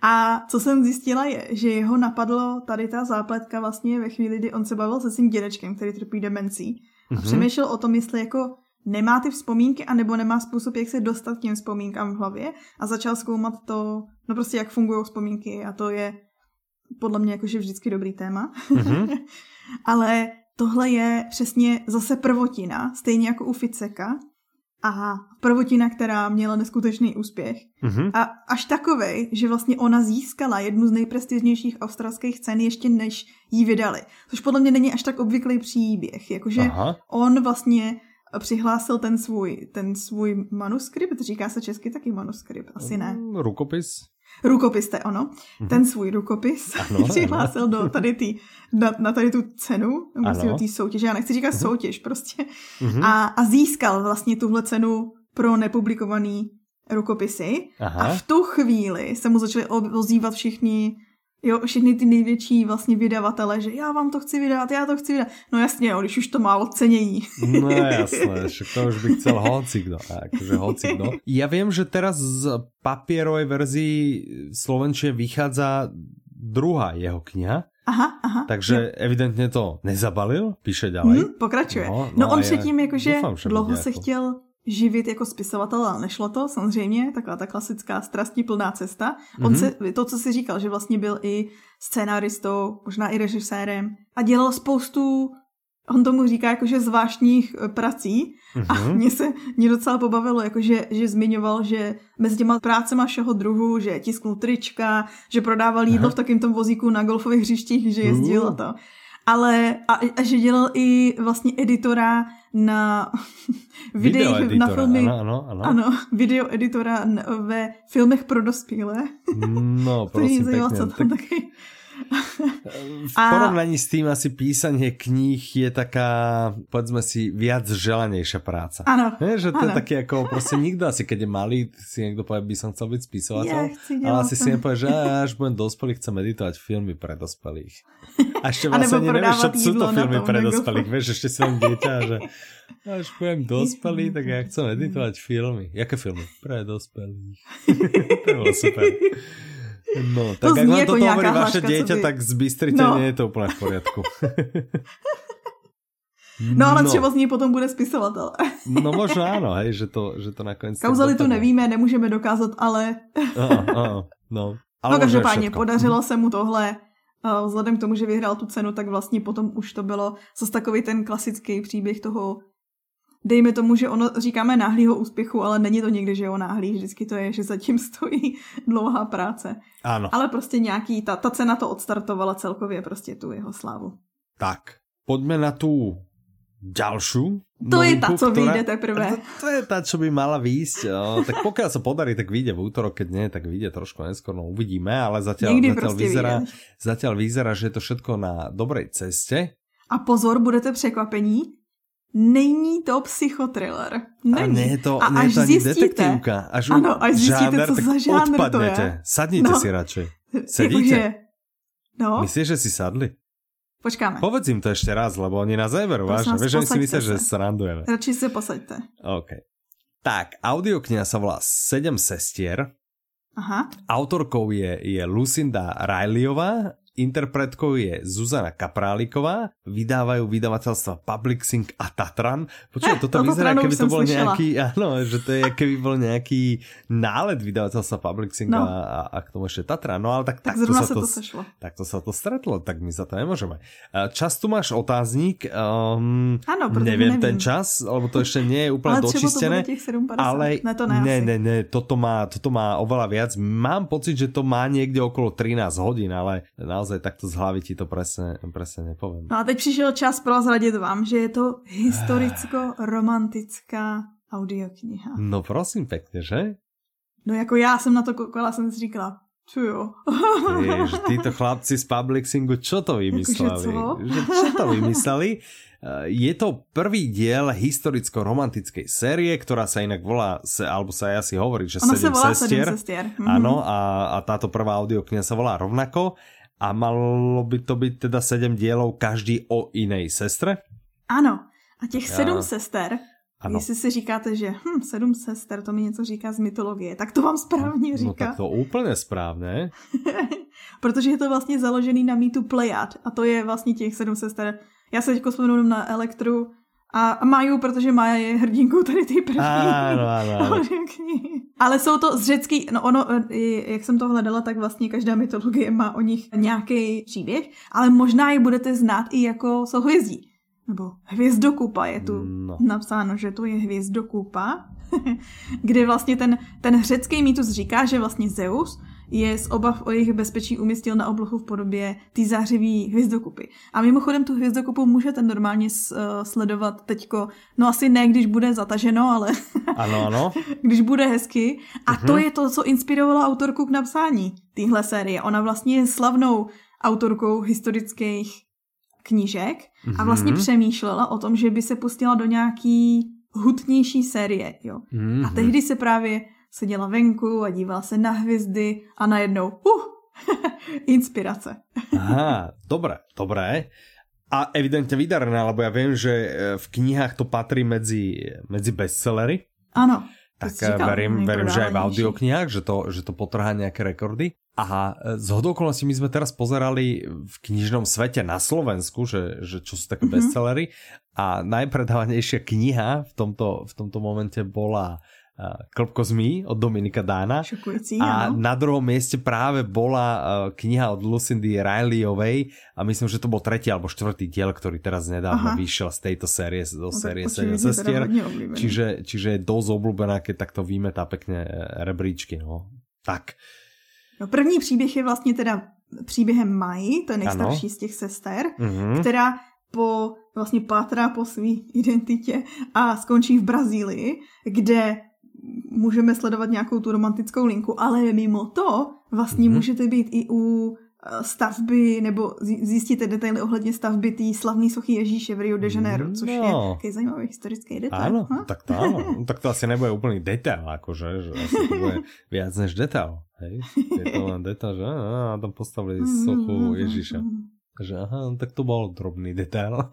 A co jsem zjistila je, že jeho napadlo tady ta zápletka vlastně ve chvíli, kdy on se bavil se svým dědečkem, který trpí demencí. A Mhm. přemýšlel o tom, jestli jako nemá ty vzpomínky, anebo nemá způsob, jak se dostat k těm vzpomínkám v hlavě a začal zkoumat to, no prostě jak fungují vzpomínky a to je podle mě jakože vždycky dobrý téma. Mhm. Ale tohle je přesně zase prvotina, stejně jako u Ficeka. A prvotina, která měla neskutečný úspěch. Mhm. A až takovej, že vlastně ona získala jednu z nejprestižnějších australských cen ještě než jí vydali. Což podle mě není až tak obvyklý příběh. Jakože Aha. on vlastně přihlásil ten svůj, ten svůj manuskript, říká se česky taky manuskript, asi ne. Mm, Rukopis. Rukopis, to je ono. Ten svůj rukopis. Ano, přihlásil do tady tý, na, na tady tu cenu, Ano. do té soutěže, já nechci říkat soutěž prostě. Mhm. A, a získal vlastně tuhle cenu pro nepublikovaný rukopisy. Aha. A v tu chvíli se mu začali o- ozývat všichni, jo, všechny ty největší vlastně vydavatele, že já vám to chci vydat, já to chci vydat. No jasně, jo, když už to má ocenění. No jasné, však to už by chcel hocikdo. Akože hocikdo. Ja viem, že teraz z papierovej verzii v Slovenčine vychádza druhá jeho kniha. Aha, aha. Takže jo. evidentně to nezabalil, píše ďalej. Hmm, pokračuje. No, no, no on předtím jakože dlouho se jako... chtěl živit jako spisovatel, ale nešlo to samozřejmě, taková ta klasická plná cesta. On mm-hmm. se, to, co si říkal, že vlastně byl i scénaristou, možná i režisérem a dělal spoustu on tomu říká jakože zvláštních eh, prací mm-hmm. a mhm. mě se mě docela pobavilo, jakože že zmiňoval, že mezi těma prácema všeho druhu, že tisknul trička, že prodával jídlo Aha. v takém tom vozíku na golfových hřištích, že jezdil uh. a to. Ale a, a že dělal i vlastně editora na videích, na filmy. Ano, ano, ano. ano, video editora ve filmech pro dospělé. No, prosím, pěkně. Co tam tak... taky v porovnaní s tým asi písanie kníh je taká, povedzme si, viac želanejšia práca. Áno. že to ano. je také ako, proste nikto asi, keď je malý, si niekto povie, by som chcel byť spisovateľ, ja ale asi si nepovie, že až budem dospelý, chcem meditovať filmy pre dospelých. A ešte vlastne nevieš, čo sú to filmy pre dospelých, vieš, ešte si len dieťa, že až budem dospelý, tak ja chcem editovať filmy. Jaké filmy? Pre dospelých. to bolo super. No, tak to ak vám toto hovorí vaše dieťa, by... tak z Bystrice no. nie je to úplně v poriadku. No ale no. třeba z ní potom bude spisovatel. no možná ano, hej, že to, že to nakonec... Kauzalitu nevíme, nemůžeme dokázat, ale... uh, uh, no. Ale no každopádně, podařilo se mu tohle. Vzhledem k tomu, že vyhrál tu cenu, tak vlastně potom už to bylo zase takový ten klasický příběh toho dejme tomu, že ono říkáme náhlýho úspěchu, ale není to někdy, že jo náhlý, vždycky to je, že zatím stojí dlouhá práce. Ano. Ale prostě nějaký, ta, ta cena to odstartovala celkově prostě tu jeho slávu. Tak, pojďme na tu ďalšiu to je ta, co vyjde teprve. To, to je ta, čo by mala výjsť. Tak pokiaľ sa podarí, tak vyjde v útorok, keď nie, tak vyjde trošku neskôr, no uvidíme, ale zatiaľ, zatiaľ, vyzerá, zatiaľ vyzerá, že je to všetko na dobrej ceste. A pozor, budete překvapení, Není to psychotriller. Není. A nie je to, a nie až to ani zjistíte, detektívka. Až ano, až zjistíte, žáner, co za žánr to je. Sadnite no. si radšej. Sedíte? Jakože, no. Myslíš, že si sadli? Počkáme. Povedz im to ešte raz, lebo oni nás neberú, vážne. Vieš, oni si myslia, že srandujeme. Radšej si posaďte. OK. Tak, audiokniha sa volá Sedem sestier. Aha. Autorkou je, je Lucinda Rileyová Interpretkou je Zuzana Kapráliková, vydávajú vydavateľstva Public Sync a Tatran. Počujem, toto no, vyzerá, keby to bol slyšela. nejaký, áno, že to je, keby bol nejaký nálet vydavateľstva Public Sync no. a, a, k tomu ešte Tatran. No ale tak, tak takto sa, to, to sešlo. takto sa to stretlo, tak my za to nemôžeme. Čas tu máš otáznik, um, ano, neviem, nevím. ten čas, lebo to ešte nie je úplne ale dočistené. Ale ne, to ne, ne, ne, toto má, toto má oveľa viac. Mám pocit, že to má niekde okolo 13 hodín, ale na naozaj takto z hlavy ti to presne, presne nepoviem. No a teď přišel čas prozradit vám, že je to historicko-romantická audiokniha. No prosím pekne, že? No jako já jsem na to koukala, jsem si říkala, čo jo. Jež, títo chlapci z Publixingu, čo to vymysleli? čo? Že, čo to vymysleli? Je to prvý diel historicko-romantickej série, ktorá sa inak volá, alebo sa asi hovorí, že Ona sedem sa sestier. Sedem sestier. Áno, a, a táto prvá audiokniha sa volá rovnako a malo by to být teda sedm dílů každý o jiné sestre? Ano. A těch sedm ja. sester, ano. jestli si říkáte, že hm, sedm sester, to mi něco říká z mytologie, tak to vám správně no, říká. No tak to úplně správně. Protože je to vlastně založený na mýtu Pleiad a to je vlastně těch sedm sester. Já se teď vzpomenu na Elektru, a Maju, protože Maja je hrdinkou tady ty první. Ano, ano, ano. Ale jsou to z řecký, no ono, jak jsem to hledala, tak vlastně každá mytologie má o nich nějaký příběh, ale možná je budete znát i jako souhvězdí. Nebo hvězdokupa je tu no. napsáno, že to je hvězdokupa, kde vlastně ten, ten řecký mýtus říká, že vlastně Zeus je z obav o jejich bezpečí umístil na oblohu v podobě té zářivý hvězdokupy. A mimochodem tu hvězdokupu můžete normálně uh, sledovat teďko, no asi ne, když bude zataženo, ale ano, ano. když bude hezky. A uh-huh. to je to, co inspirovalo autorku k napsání téhle série. Ona vlastně je slavnou autorkou historických knížek a vlastně přemýšlela o tom, že by se pustila do nějaký hutnější série. Jo. Uh-huh. A tehdy se právě seděla venku a dívala se na hvězdy a najednou, uh, inspirace. Aha, dobré, dobré. A evidentně vydarené, lebo já vím, že eh, v knihách to patří mezi, mezi bestsellery. Ano. Tak říkal, verím, verím že aj v audioknihách, že to, že to potrhá nějaké rekordy. A z okolností my sme teraz pozerali v knižnom svete na Slovensku, že, že čo sú také mm-hmm. bestsellery a najpredávanejšia kniha v tomto, v tomto momente bola Klopko zmí od Dominika Dána. Šokujúci, a áno. na druhom mieste práve bola kniha od Lucindy Rileyovej a myslím, že to bol tretí alebo štvrtý diel, ktorý teraz nedávno Aha. vyšiel z tejto série, do no, série Sedem sestier. Čiže, čiže je dosť obľúbená, keď takto vymetá pekne e, rebríčky. No. Tak. No, první příběh je vlastně teda příběhem Mai, to je nejstarší ano. z těch sester, mm-hmm. která po vlastně pátrá po své identitě a skončí v Brazílii, kde můžeme sledovat nějakou tu romantickou linku, ale mimo to vlastně mm-hmm. můžete být i u eh, stavby, nebo zjistíte detaily ohledně stavby té slavné sochy Ježíše v Rio de Janeiro, což no. je takový zajímavý historický detail. Áno, ha? tak to áno. tak to asi nebude úplný detail, akože, že asi to bude viac než detail. Hej? Je to len detail, že á, tam postavili sochu Ježíša. Že aha, no tak to bol drobný detail.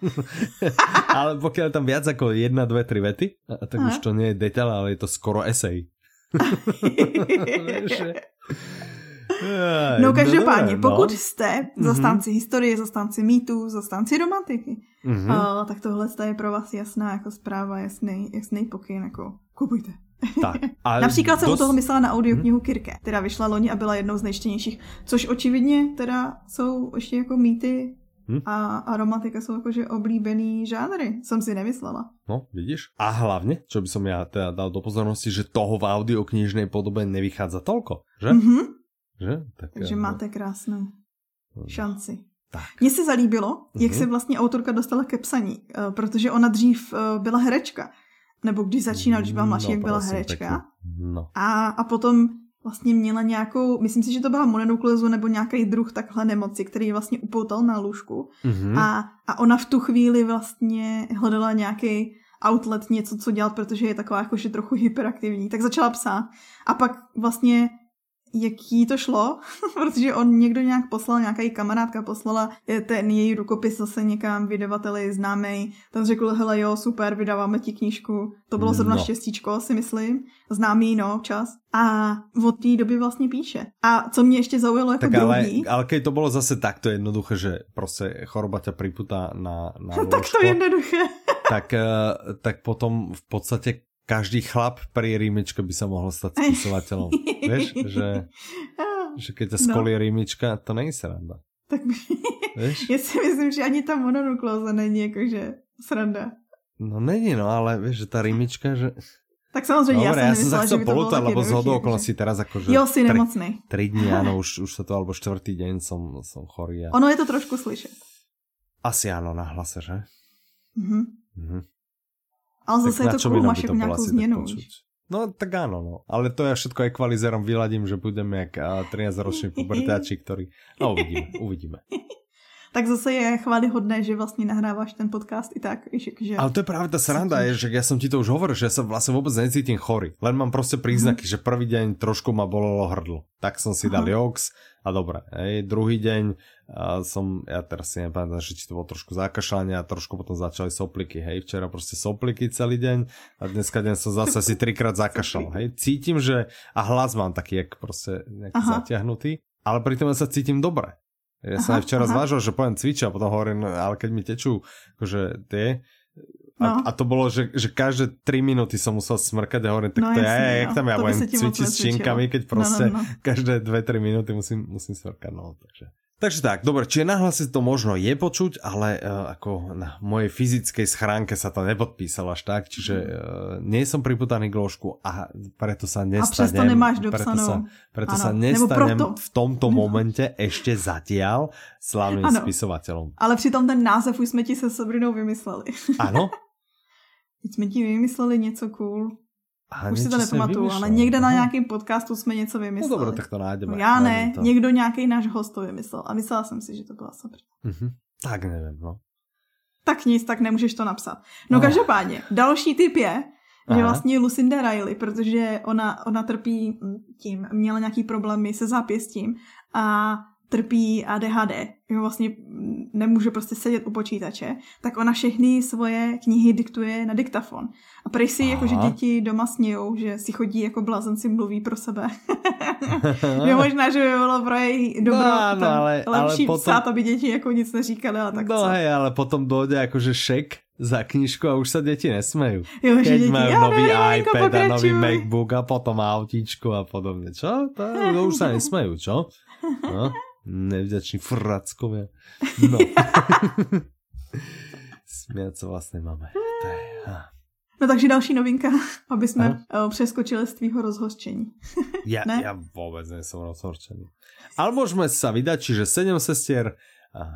ale pokiaľ je tam viac ako jedna, dve, tri vety, tak aha. už to nie je detail, ale je to skoro esej. no každopádně, no. pokud jste zastánci mm-hmm. historie, zastánci mýtů, zastánci romantiky, mm-hmm. uh, tak tohle je pro vás jasná jako zpráva, jasný, jasný pokyn, jako kupujte. Tak, ale Například jsem u toho myslela na audioknihu hmm. Kirke, která vyšla loni a byla jednou z nejčtenějších, což očividně teda jsou ještě jako mýty hmm? a, a romantika jsou jakože oblíbený žánry, jsem si nemyslela. No, vidíš? A hlavně, čo by som ja teda dal do pozornosti, že toho v audioknižnej podobe nevychádza tolko, že? Mm-hmm. že? Tak, Takže ja, máte krásné no. šanci. Tak. Mně se zalíbilo, jak mm-hmm. se vlastně autorka dostala ke psaní, eh, protože ona dřív eh, byla herečka nebo když začínala, když byla mladší, no, jak byla herečka. No. A, a potom vlastně měla nějakou, myslím si, že to byla mononukleozu nebo nějaký druh takhle nemoci, který vlastně upoutal na lůžku. Mm-hmm. A, a ona v tu chvíli vlastně hledala nějaký outlet, něco, co dělat, protože je taková jakože trochu hyperaktivní. Tak začala psát. A pak vlastně jak jí to šlo, protože on někdo nějak poslal, nějaká její kamarádka poslala ten její rukopis zase někam vydavateli známý. Tam řekl, hele jo, super, vydáváme ti knížku. To bylo zrovna no. štěstíčko, si myslím. Známý, no, čas. A od té doby vlastně píše. A co mě ještě zaujalo jako tak druhý... Ale, ale keď to bylo zase takto jednoduché, že prostě choroba ťa priputá na, na no, tak to jednoduché. tak, eh, tak potom v podstatě každý chlap pri rýmičke by sa mohol stať spisovateľom. Vieš, že, že keď ťa skolí no. rýmička, to není sranda. Tak Víš? Já si myslím, že ani ta mononuklóza není jakože sranda. No není, no, ale víš, že ta rýmička, že... Tak samozřejmě, Dobre, já jsem ja sa chcel polutať, lebo z hodou okolností teraz akože... Jo, si nemocný. Tri dní, áno, už, už sa to, alebo čtvrtý deň som, som chorý. A... Ono je to trošku slyšet. Asi áno, na hlase, že? Mhm. Mhm. Ale zase je to cool, máš jako nějakou změnu. No tak áno, no. Ale to ja všetko ekvalizerom vyladím, že budem jak 13-ročný pubertáči, ktorý... No uvidíme, uvidíme. tak zase je chválihodné, že vlastně nahráváš ten podcast i tak. Že. Ale to je právě ta sranda, je, že ja som ti to už hovoril, že ja sa vlastne vôbec necítim chorý. Len mám prostě príznaky, mm. že prvý deň trošku ma bolelo hrdlo. Tak som si Aha. dal jox a dobré. Hej, druhý deň a som, ja teraz si nepamätám, že či to bolo trošku zakašľanie a trošku potom začali sopliky, hej, včera proste sopliky celý deň a dneska deň som zase si trikrát zakašľal, hej, cítim, že a hlas mám taký, jak proste nejaký Aha. zatiahnutý, ale pritom ja sa cítim dobre. Ja aha, som aj včera aha. zvážil, že poviem cvičiť a potom hovorím, no, ale keď mi tečú akože tie, a, no. a to bolo, že, že každé 3 minúty som musel smrkať a hovorím, tak no, to jasný, je, jak tam ja budem cvičiť s činkami, keď proste no, no, no. každé 2-3 minúty musím, musím smrkať, no, takže. Takže tak, dobre, čiže nahlase to možno je počuť, ale uh, ako na mojej fyzickej schránke sa to nepodpísalo až tak, čiže uh, nie som priputaný k ložku a preto sa nestanem, a nemáš preto sa, preto sa nestanem v tomto momente ešte zatiaľ slavným ano. spisovateľom. Ale přitom ten název už jsme ti se Sabrinou vymysleli. Ano? Teď jsme ti vymysleli něco cool. A Už si to nepamatuju, ale někde na nějakém podcastu jsme něco vymysleli. No dobré, tak to nájdeme. No, já ne, to. někdo nějaký náš host to vymyslel a myslela jsem si, že to byla Sabrina. Mm-hmm. Tak nevím, no. Tak nic, tak nemůžeš to napsat. No, no. každopádně, další typ je, Aha. že vlastně Lucinda Riley, protože ona, ona trpí tím, měla nějaký problémy se zápěstím a trpí ADHD, že vlastně nemůže prostě sedět u počítače, tak ona všechny svoje knihy diktuje na diktafon. A prej si jakože děti doma snějou, že si chodí jako blázenci mluví pro sebe. je možná, že by bylo pro její dobro no, no, ale, lepší ale potom... psát, aby děti jako nic neříkali, ale tak No co? hej, ale potom dojde jakože šek za knižku a už sa deti nesmejú. Jo, Keď deti, majú ja nový neviem, iPad a nový MacBook a potom autíčku a podobne. Čo? To, to už sa nesmejú, čo? No, nevďační frackovia. No. Smiať sa vlastne máme. To je, No takže další novinka, aby jsme Aha. Eh, přeskočili z tvýho rozhořčení. ja, ne? ja vôbec nie som rozhorčený. Ale môžeme sa vydať, čiže 7 sestier,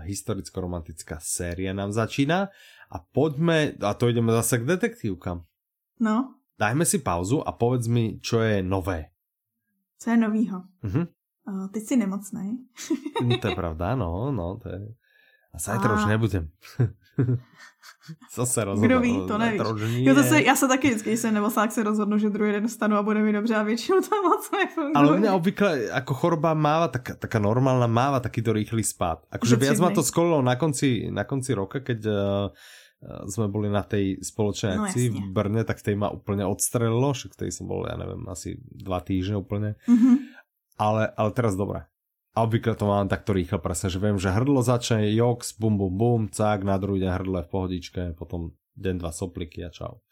historicko-romantická séria nám začína a poďme, a to ideme zase k detektívkam. No. Dajme si pauzu a povedz mi, čo je nové. Co je novýho? Uh-huh. Uh, teď si nemocnej. to je pravda, no, no, to je... A zajtra a... už nebudem. Co se rozhodl? Kdo ví, to nevíš. Jo, to se, já se taky vždycky, když jsem nemocná, se rozhodnu, že druhý den stanu a bude mi dobře a většinou to moc nefunguje. Ale u mňa obvykle ako choroba máva, tak, taká normálna máva takýto rýchly spát. Akože viac ma to skolilo na konci, na konci roka, keď uh, sme boli na tej spoločnej no, akcii no, v Brne, tak tej ma úplne odstrelilo, však tej som bol, ja neviem, asi dva týždne úplne. Mm-hmm. Ale, ale teraz dobré. A obvykle to mám takto rýchlo presne, že viem, že hrdlo začne, jox, bum, bum, bum, cák, na druhý deň hrdle v pohodičke, potom den, dva sopliky a čau.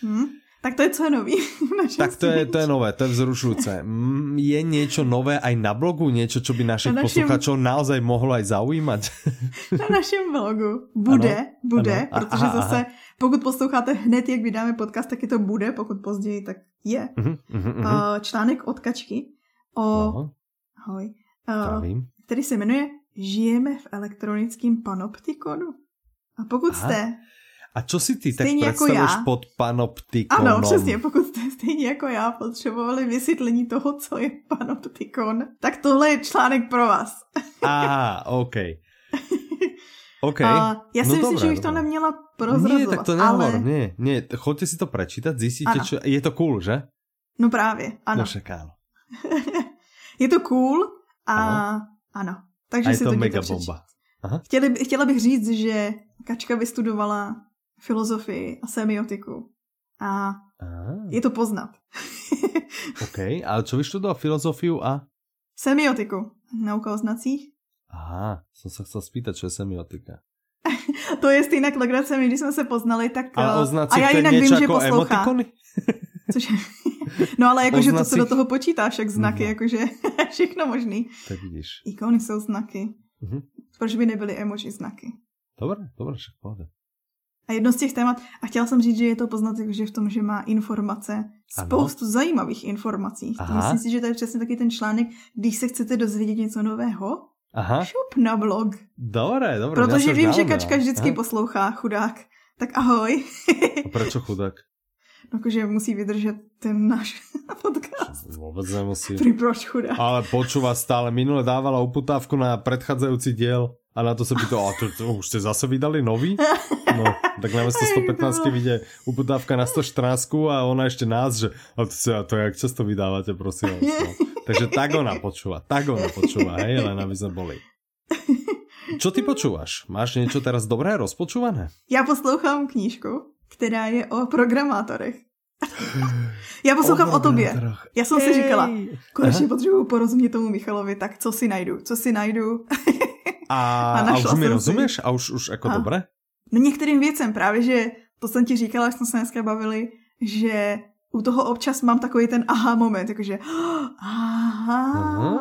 Hmm. Tak to je co je nový. tak to je, to je nové, to je vzrušujúce. Je niečo nové aj na blogu? Niečo, čo by našich na našem... posluchačov naozaj mohlo aj zaujímať? na našem blogu bude, ano? bude, ano. protože aha, zase, aha. pokud posloucháte hned, jak vydáme podcast, tak je to bude, pokud později, tak je. Uh-huh, uh-huh, uh, článek od Kačky o... No. Ahoj uh, který se jmenuje Žijeme v elektronickém panoptikonu. A pokud Aha. jste a čo si ty tak představuješ jako pod panoptikonem? Ano, přesně, pokud jste stejně jako já potřebovali vysvětlení toho, co je panoptikon, tak tohle je článek pro vás. Aha, OK. OK. A já si no myslím, že bych to neměla prozrazovat. Nie, tak to nehovor, ale... nie, nie. Choďte si to prečítať, zjistíte, čo... Je to cool, že? No právě, ano. No však áno. je to cool a ano. ano. Takže a je si to, to mega bomba. Aha. Chtěli, chtěla bych říct, že Kačka vystudovala filozofii a semiotiku. A ah. je to poznat. OK, ale čo vyštudoval filozofiu a? Semiotiku. Nauka o znacích. Aha, jsem se chcel spýtať, čo je semiotika. to je stejná legrace, my když jsme se poznali, tak... A, o a já jinak vím, že poslouchá. Což No ale jakože to se do toho počítá však znaky, no. jakože všechno možný. Tak vidíš. Ikony jsou znaky. Uh-huh. Proč by nebyly emoji znaky? Dobré, dobré, však pohode. A jedno z těch témat, a chtěla jsem říct, že je to poznat jakože v tom, že má informace, spoustu ano. zajímavých informací. Aha. Myslím si, že to je přesně taky ten článek, když se chcete dozvědět něco nového, Aha. šup na blog. Dobré, dobré. Protože vím, že Kačka vždycky Aha. poslouchá, chudák. Tak ahoj. a proč chudák? Akože musí vydržet ten náš podcast. Vôbec nemusí. Pri proč chudá. Ale počúva stále. Minule dávala uputávku na predchádzajúci diel a na to sa to, a to, to už ste zase vydali nový? No, tak na 115 vyjde uputávka na 114 a ona ešte nás, že a to, a to jak často vydávate, prosím vás. No. Takže tak ona počúva, tak ona počúva, hej, len aby sme boli. Čo ty počúvaš? Máš niečo teraz dobré rozpočúvané? Ja poslouchám knížku která je o programátorech. Já poslouchám o, o tobě. Já jsem si říkala, konečně potřebuju porozumět tomu Michalovi, tak co si najdu, co si najdu. A, a, a už mi rozumíš? Si... A už, už jako a. dobré? No některým věcem právě, že to jsem ti říkala, až jsme se dneska bavili, že u toho občas mám takový ten aha moment, jakože aha.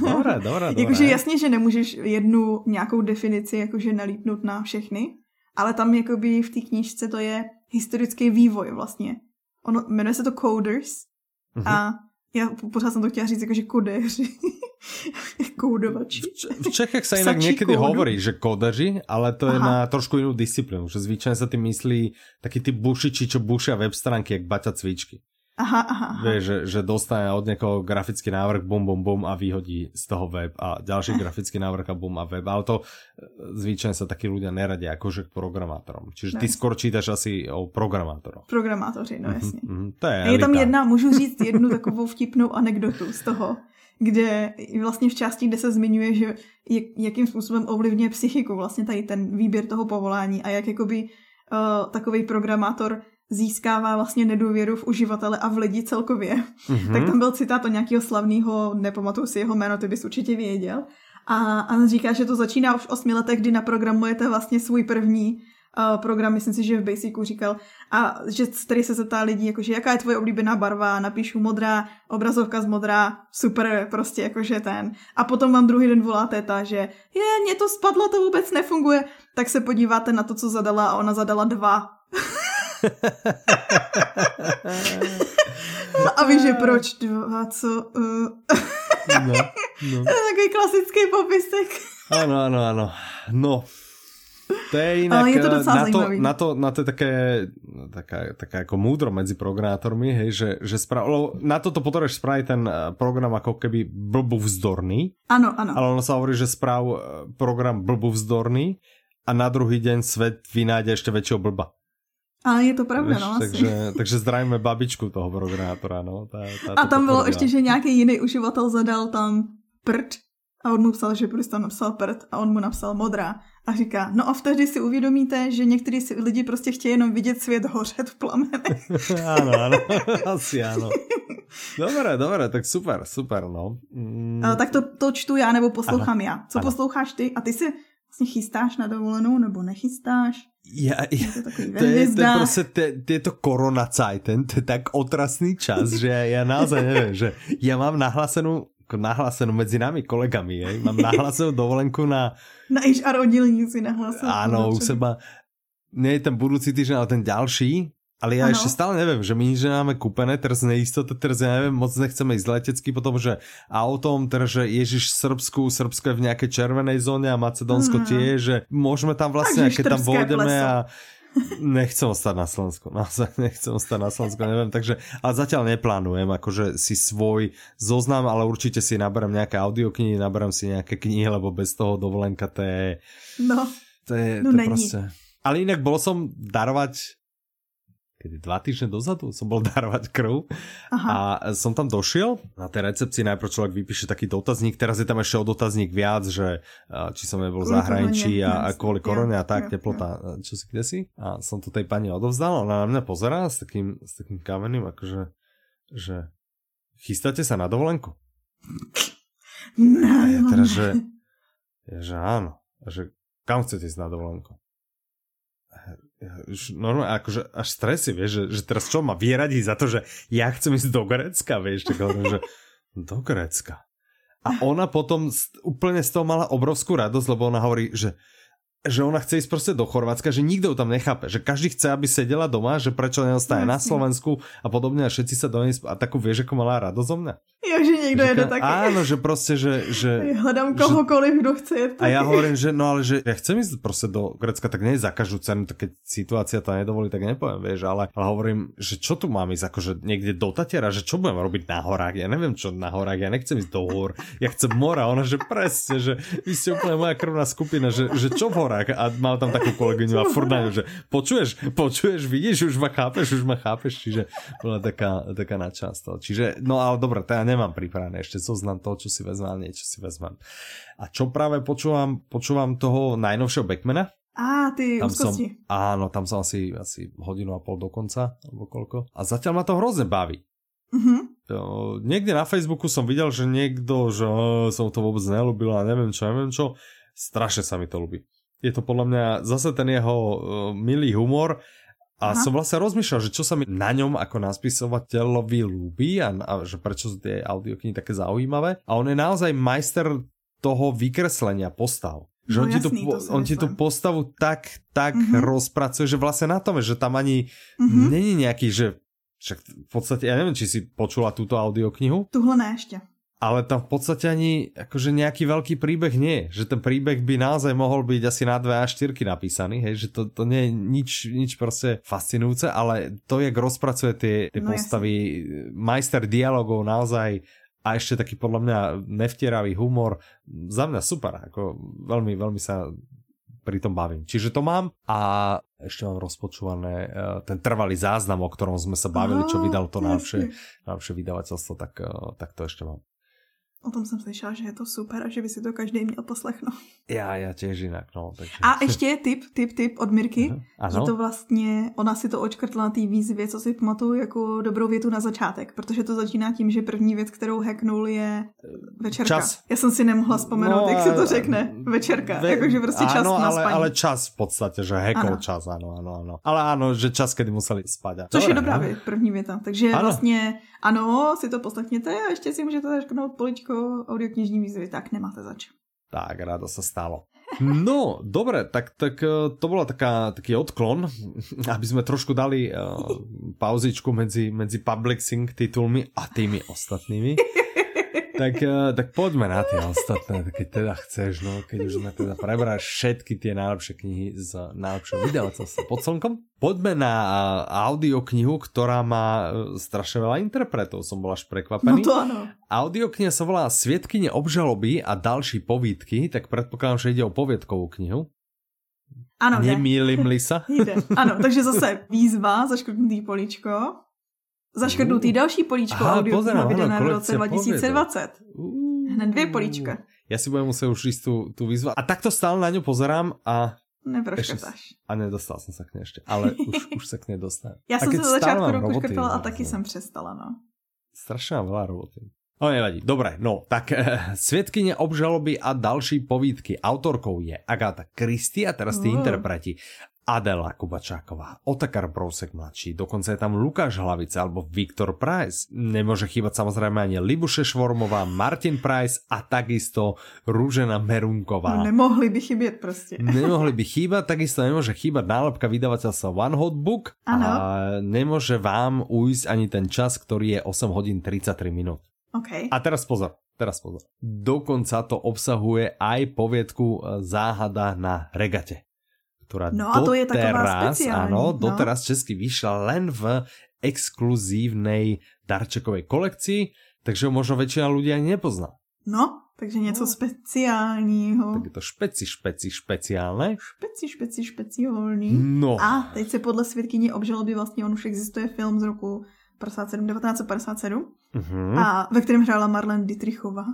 dobré, dobré, dobré. Jakože jasně, že nemůžeš jednu nějakou definici jakože nalípnout na všechny, ale tam jakoby v té knížce to je historický vývoj vlastně. Ono, jmenuje se to Coders uh-huh. a já pořád jsem to chtěla říct jako, že kodeři. Koudovači. V Čechách sa inak niekedy kódu. hovorí, že kodeři, ale to Aha. je na trošku inú disciplínu, že zvyčajne sa tým myslí takí tí bušiči, čo bušia web stránky, jak baťa cvičky. Aha, aha. aha. Vie, že, že dostane od niekoho grafický návrh, bum, bum, bum a vyhodí z toho web a ďalší grafický návrh a bum a web. Ale to e, zvyčajne sa takí ľudia neradia akože k programátorom. Čiže ty skôr čítaš asi o programátoroch. Programátoři, no mhm, jasně. Mm-hmm, to je, je tam jedna, můžu říct jednu takovou vtipnou anekdotu z toho, kde vlastně v části, kde se zmiňuje, že jak, jakým způsobem ovlivňuje psychiku vlastně tady ten výběr toho povolání a jak jakoby uh, takový programátor získává vlastně nedůvěru v uživatele a v lidi celkově. Mm-hmm. Tak tam byl citát o nějakého slavného, nepamatuju si jeho jméno, ty bys určitě věděl. A on říká, že to začíná už v osmi letech, kdy naprogramujete vlastně svůj první uh, program, myslím si, že v Basicu říkal, a že tady se zeptá lidí, jakože jaká je tvoje oblíbená barva, napíšu modrá, obrazovka z modrá, super, prostě jakože ten. A potom vám druhý den volá teta, že je, mě to spadlo, to vůbec nefunguje. Tak se podíváte na to, co zadala a ona zadala dva. a víš, že proč dva, co? Uh... no, no. Takový klasický popisek. ano, ano, ano. No, to je inak, Ale je to eh, na, to, na, to, na to je také, taká, taká ako múdro medzi programátormi, hej, že, že spra- na toto potrebuješ spraviť ten eh, program ako keby blbu vzdorný. Áno, áno. Ale ono sa hovorí, že správ eh, program blbu vzdorný a na druhý deň svet vynájde ešte väčšieho blba. Ale je to pravda, no asi. Takže, takže zdravíme babičku toho programátora, no. Tá, tá a tam bylo ještě, že nějaký jiný uživatel zadal tam prd a on mu psal, že prostě tam napsal prd a on mu napsal modrá. A říká, no a vtedy si uvědomíte, že někteří lidi prostě chtějí jenom vidět svět hořet v plamenech. ano, ano, asi ano. Dobré, dobré, tak super, super, no. Mm. A, tak to, to čtu já nebo poslouchám ano. já. Co ano. posloucháš ty? A ty si vlastně chystáš na dovolenou nebo nechystáš? Ja, ja, to, to, je, to je prostě, to, je to korona ten, to je tak otrasný čas, že ja naozaj neviem, že ja mám nahlasenú nahlásenú medzi nami kolegami, jej. Mám nahlásenú dovolenku na... Na HR oddelení si nahlásenú. Áno, u seba. Je ten budúci týždeň, ale ten ďalší. Ale ja ano. ešte stále neviem, že my nič nemáme kúpené, teraz neistota, teraz ja neviem, moc nechceme ísť letecky, potom, že autom, teraz, že Ježiš Srbsku, Srbsko je v nejakej červenej zóne a Macedónsko mm. tie, že môžeme tam vlastne, keď tam pôjdeme a nechcem ostať na Slovensku, naozaj nechcem ostať na Slovensku, neviem, takže, ale zatiaľ neplánujem, akože si svoj zoznam, ale určite si naberám nejaké audioknihy, naberám si nejaké knihy, lebo bez toho dovolenka to je... No, to je, no to není. Proste... Ale inak bol som darovať kedy dva týždne dozadu som bol darovať krv Aha. a som tam došiel na tej recepcii najprv človek vypíše taký dotazník, teraz je tam ešte o dotazník viac, že či som nebol v zahraničí a, a kvôli korone a tak, teplota, čo si kde si a som to tej pani odovzdal, ona na mňa pozerá s takým, s takým kameným, akože že chystáte sa na dovolenku? No. A ja teraz, že, ja, že áno, a že kam chcete ísť na dovolenku? Už normálne akože až stresy, vieš, že, že teraz čo ma vyradí za to, že ja chcem ísť do Grécka, vieš, tak hovorím, že do Grécka. A ona potom úplne z toho mala obrovskú radosť, lebo ona hovorí, že že ona chce ísť proste do Chorvátska, že nikto ju tam nechápe, že každý chce, aby sedela doma, že prečo neostane no, na Slovensku a podobne a všetci sa do nej a takú vieš, ako malá radosť zo mňa. Jo, že niekto jede taky. Áno, že proste, že... že Hľadám kohokoliv, kto chce jet. A ja hovorím, že no ale že ja chcem ísť proste do Grecka, tak nie za každú cenu, tak keď situácia to nedovolí, tak nepoviem, vieš, ale, ale hovorím, že čo tu mám ísť, akože niekde do Tatiera, že čo budem robiť na horách, ja neviem čo na horách, ja nechcem ísť do hor, ja chcem mora, ona, že presne, že vy ste úplne moja krvná skupina, že, že čo v horách a mal tam takú kolegyňu a furt že počuješ, počuješ, vidíš, už ma chápeš, už ma chápeš, čiže bola taká, taká nadčasť. Čiže, no ale dobre, to ja nemám pripravené ešte zoznam toho, čo si vezmem, niečo si vezmem. A čo práve počúvam, počúvam toho najnovšieho Backmana. Á, ty tam som, Áno, tam som asi, asi hodinu a pol do konca, alebo koľko. A zatiaľ ma to hrozne baví. Mm-hmm. To, niekde na Facebooku som videl, že niekto, že oh, som to vôbec nelúbil a neviem čo, neviem čo. Strašne sa mi to ľúbi. Je to podľa mňa zase ten jeho uh, milý humor a Aha. som vlastne rozmýšľal, že čo sa mi na ňom ako naspisovateľovi ľúbi a, a že prečo sú tie audioknihy také zaujímavé. A on je naozaj majster toho vykreslenia postav. Že no, on, jasný, ti, tu, on ti tú postavu tak, tak mm-hmm. rozpracuje, že vlastne na tom, že tam ani mm-hmm. není nejaký, že však v podstate, ja neviem, či si počula túto audioknihu. Tuhle ne ešte ale tam v podstate ani akože nejaký veľký príbeh nie. Že ten príbeh by naozaj mohol byť asi na dve a štyrky napísaný, hej, že to, to nie je nič, nič proste fascinujúce, ale to, jak rozpracuje tie, tie no, postavy, jasne. majster dialogov naozaj a ešte taký podľa mňa nevtieravý humor, za mňa super, ako veľmi, veľmi sa pri tom bavím. Čiže to mám a ešte mám rozpočúvané uh, ten trvalý záznam, o ktorom sme sa bavili, čo vydal to najlepšie, najlepšie vydavateľstvo, tak, uh, tak to ešte mám. O tom jsem slyšela, že je to super a že by si to každý měl poslechnout. Já, já těž jinak, no. Takže... A ještě tip, tip, tip od Mirky, ano. že to vlastně, ona si to očkrtla na té výzvě, co si pamatuju jako dobrou větu na začátek, protože to začíná tím, že první věc, kterou hacknul je večerka. Čas. Já jsem si nemohla vzpomenout, no, jak si to řekne. Večerka, ve... jakože prostě čas ano, na ale, ale čas v podstatě, že hackol čas, ano, ano, ano. Ale ano, že čas, kdy museli spát. Což Dobre, je dobrá věc, první věta. Takže ano. vlastně, ano, si to poslechněte a ještě si můžete zaškrtnout poličko audioknižní výzvy, tak nemáte zač. Tak, rádo sa stalo. No, dobre, tak, tak eh, to bola taká, taký odklon, aby sme trošku dali uh, pauzičku medzi, medzi publixing titulmi a tými ostatnými. tak, uh, tak poďme na tie ostatné, keď teda chceš, no, keď už sme teda prebrali všetky tie najlepšie knihy z najlepšieho vydavateľstva pod slnkom. Poďme na audioknihu, ktorá má strašne veľa interpretov, som bol až prekvapený. No to áno. Audiokniha sa volá Svietkyne obžaloby a další povídky, tak predpokladám, že ide o poviedkovú knihu. Ano, Nemýlim-li sa? Jde. Ano, takže zase výzva, zaškrtnutý políčko. Zaškrtnutý uh. další políčko Aha, audiokniha vydané v roce 2020. Uh. Hned dvě políčka. Ja si budem muset už ísť tú, tú výzvu. A takto stále na ňu pozerám a Neproškrtáš. A nedostal jsem se k ní ještě, ale už, už se k ní dostanu. Já jsem se za začátku roku škrtala a taky jsem přestala, no. Strašně mám veľa roboty. No nevadí, dobré, no, tak e, Světkyně obžaloby a další povídky. Autorkou je Agáta Christie a teraz ty uh. interpreti. Adela Kubačáková, Otakar Brousek mladší, dokonce je tam Lukáš Hlavice alebo Viktor Price. Nemôže chýbať samozrejme ani Libuše Švormová, Martin Price a takisto Rúžena Merunková. No, nemohli by chybět prostě. Nemohli by chýbať, takisto nemôže chýbať nálepka vydavateľstva One Hot Book ano. a nemôže vám ujsť ani ten čas, ktorý je 8 hodín 33 minút. Okay. A teraz pozor, teraz pozor. Dokonca to obsahuje aj poviedku Záhada na regate ktorá no a to je taková áno, no. doteraz česky vyšla len v exkluzívnej darčekovej kolekcii, takže ho možno väčšina ľudí ani nepozná. No, takže něco no. speciálního. Tak je to špeci, špeci, špeciálne. Špeci, špeci, špeciální. No. A teď se podle svědkyní obžaloby vlastně on už existuje film z roku 57, 1957 uh-huh. a ve kterém hrála Marlene Dietrichová.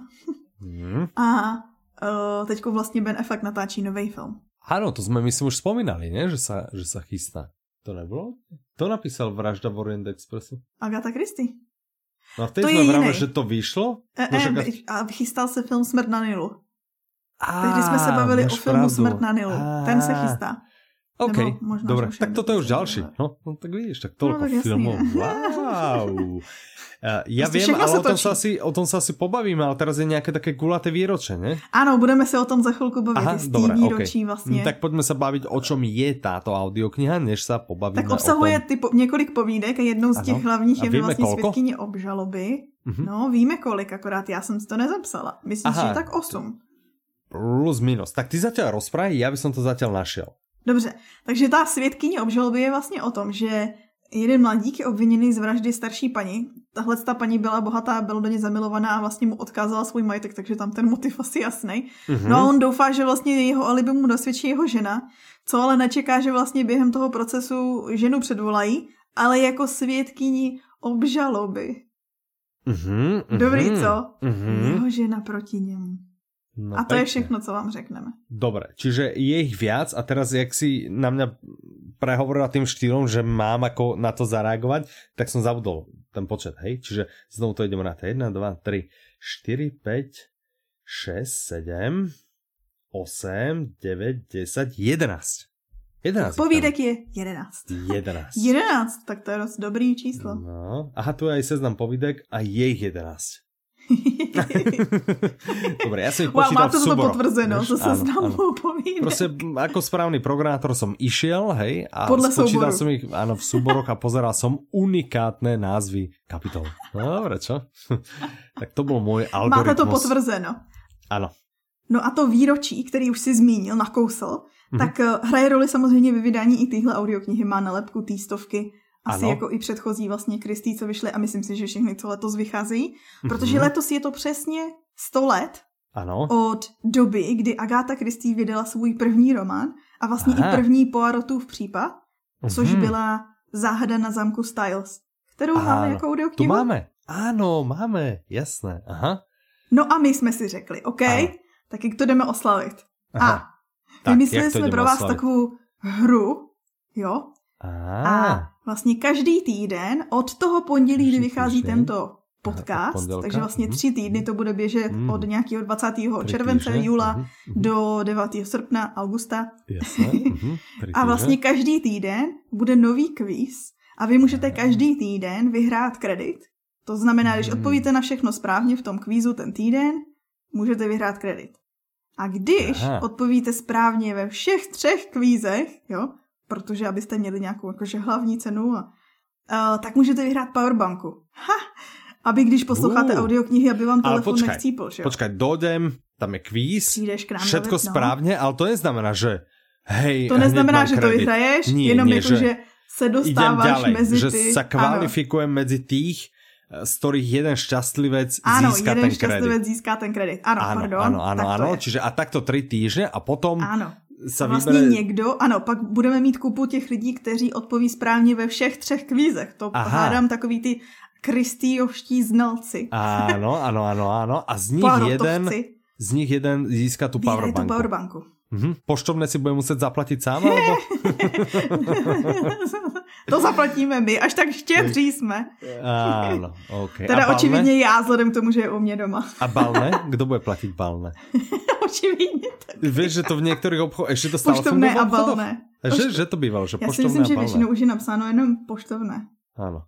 uh-huh. A uh, teďko vlastně Ben Affleck natáčí nový film. Áno, to sme myslím už spomínali, ne? Že, sa, že sa chystá. To nebylo? To napísal Vražda v Orient Expressu. Agatha Christie. No a teď jsme vrali, že to vyšlo? E, e, a chystal se film Smrt na Nilu. A, Tehdy jsme se bavili o filmu pravdu. Smrt na Nilu. A, Ten se chystá. OK, dobre. Tak toto je už ďalší. No, no tak vidíš, tak toľko no, filmov. Wow. Uh, ja prostě viem, ale o tom, sa asi, o tom sa asi pobavíme, ale teraz je nejaké také kulaté výroče, ne? Áno, budeme sa o tom za chvíľku baviť. Aha, dobre, výročí okay. vlastne. Tak poďme sa baviť, o čom je táto audiokniha, než sa pobavíme Tak obsahuje ty po, několik povídek a jednou z těch ano. hlavních je vlastně svědkyně obžaloby. Uh-huh. No, víme kolik, akorát já jsem si to nezapsala. Myslím, Aha. že tak osm. Plus minus. Tak ty zatiaľ rozprávaj, ja by som to zatiaľ našiel. Dobře, takže ta svědkyně obžaloby je vlastně o tom, že jeden mladík je obviněný z vraždy starší paní. Tahle ta paní byla bohatá, byla do něj zamilovaná a vlastně mu odkázala svůj majetek, takže tam ten motiv asi jasný. Mm-hmm. No a on doufá, že vlastně jeho alibi mu dosvědčí jeho žena, co ale nečeká, že vlastně během toho procesu ženu předvolají, ale jako svědkyni obžaloby. Mm-hmm, Dobrý, co? Mm-hmm. Jeho žena proti němu. No, a to pekne. je všechno, co vám řekneme. Dobre, čiže je ich viac a teraz, jak si na mňa prehovorila tým štýlom, že mám ako na to zareagovať, tak som zabudol ten počet, hej? Čiže znovu to ideme na to 1, 2, 3, 4, 5, 6, 7, 8, 9, 10, 11. 11. Povídek je 11. 11. 11, tak to je dost dobrý číslo. No, aha, tu je aj seznam povídek a je ich 11. Dobre, ja som ich wow, počítal v súboroch. potvrzeno, to sa povídať. Proste ako správny programátor som išiel, hej, a Podľa spočítal som ich áno, v súboroch a pozeral som unikátne názvy kapitol. No dobre, čo? tak to bol môj algoritmus. Máte to potvrzeno. Ano. No a to výročí, který už si zmínil, nakousl, mm-hmm. tak eh, hraje roli samozřejmě ve vydání i tyhle audioknihy, má nalepku týstovky asi ano. jako i předchozí vlastně Kristý, co vyšly a myslím si, že všechny, co letos vycházejí, mm-hmm. protože letos je to přesně 100 let ano. od doby, kdy Agáta Kristý vydala svůj první román a vlastně Aha. i první Poirotův případ, mm-hmm. což byla Záhada na zámku Styles, kterou ano. máme jako audioknihu. Tu máme, ano, máme, jasné, aha. No a my jsme si řekli, OK, ano. tak jak to jdeme oslavit. Aha. A tak, vymysleli jsme pro vás oslavit? takovou hru, jo? A. a vlastně každý týden od toho pondělí, kdy vychází týden. tento podcast, Aha, takže vlastně mhm. tři týdny to bude běžet mm. od nějakého 20. července, júla mm. do 9. srpna, augusta. Jasne. Mm. a vlastně každý týden bude nový kvíz a vy můžete každý týden vyhrát kredit. To znamená, když mhm. odpovíte na všechno správně v tom kvízu ten týden, můžete vyhrát kredit. A když Aha. odpovíte správně ve všech třech kvízech, jo, protože abyste měli nějakou jakože hlavní cenu, a, uh, tak můžete vyhrát powerbanku. Ha! Aby když posloucháte uh, audioknihy, aby vám telefon počkaj, nechcípl, že jo? Počkaj, dojdem, tam je kvíz, Přijdeš k nám všetko no. správně, ale to neznamená, že hej, To neznamená, že to vyhraješ, nie, jenom nie, jako, že, že se dostáváš ďalej, mezi ty... Že sa kvalifikujem mezi tých, z ktorých jeden šťastlivec ano, získa jeden ten šťastlivec získá ten kredit. Ano, ano pardon. Ano, ano, ano. Čiže a takto tři týždne a potom ano. Sa vlastně někdo, ano, pak budeme mít kupu těch lidí, kteří odpoví správně ve všech třech kvízech. To Aha. hádám takový ty kristýovští znalci. Ano, ano, ano, ano. A z nich jeden, z nich jeden získá tu powerbanku. tu powerbanku. Mhm. Poštovné si bude muset zaplatit sám, alebo? to zaplatíme my, až tak štědří jsme. Ano, ok. Teda očividně já, vzhledem k tomu, že je u mě doma. A balné? Kdo bude platit balné? očividně. Tak. Víš, že to v některých obchodech, ještě to stále Poštovné a balné. Že, že to bývalo, že Já poštovné si myslím, že většinou už je napsáno jenom poštovné. Ano.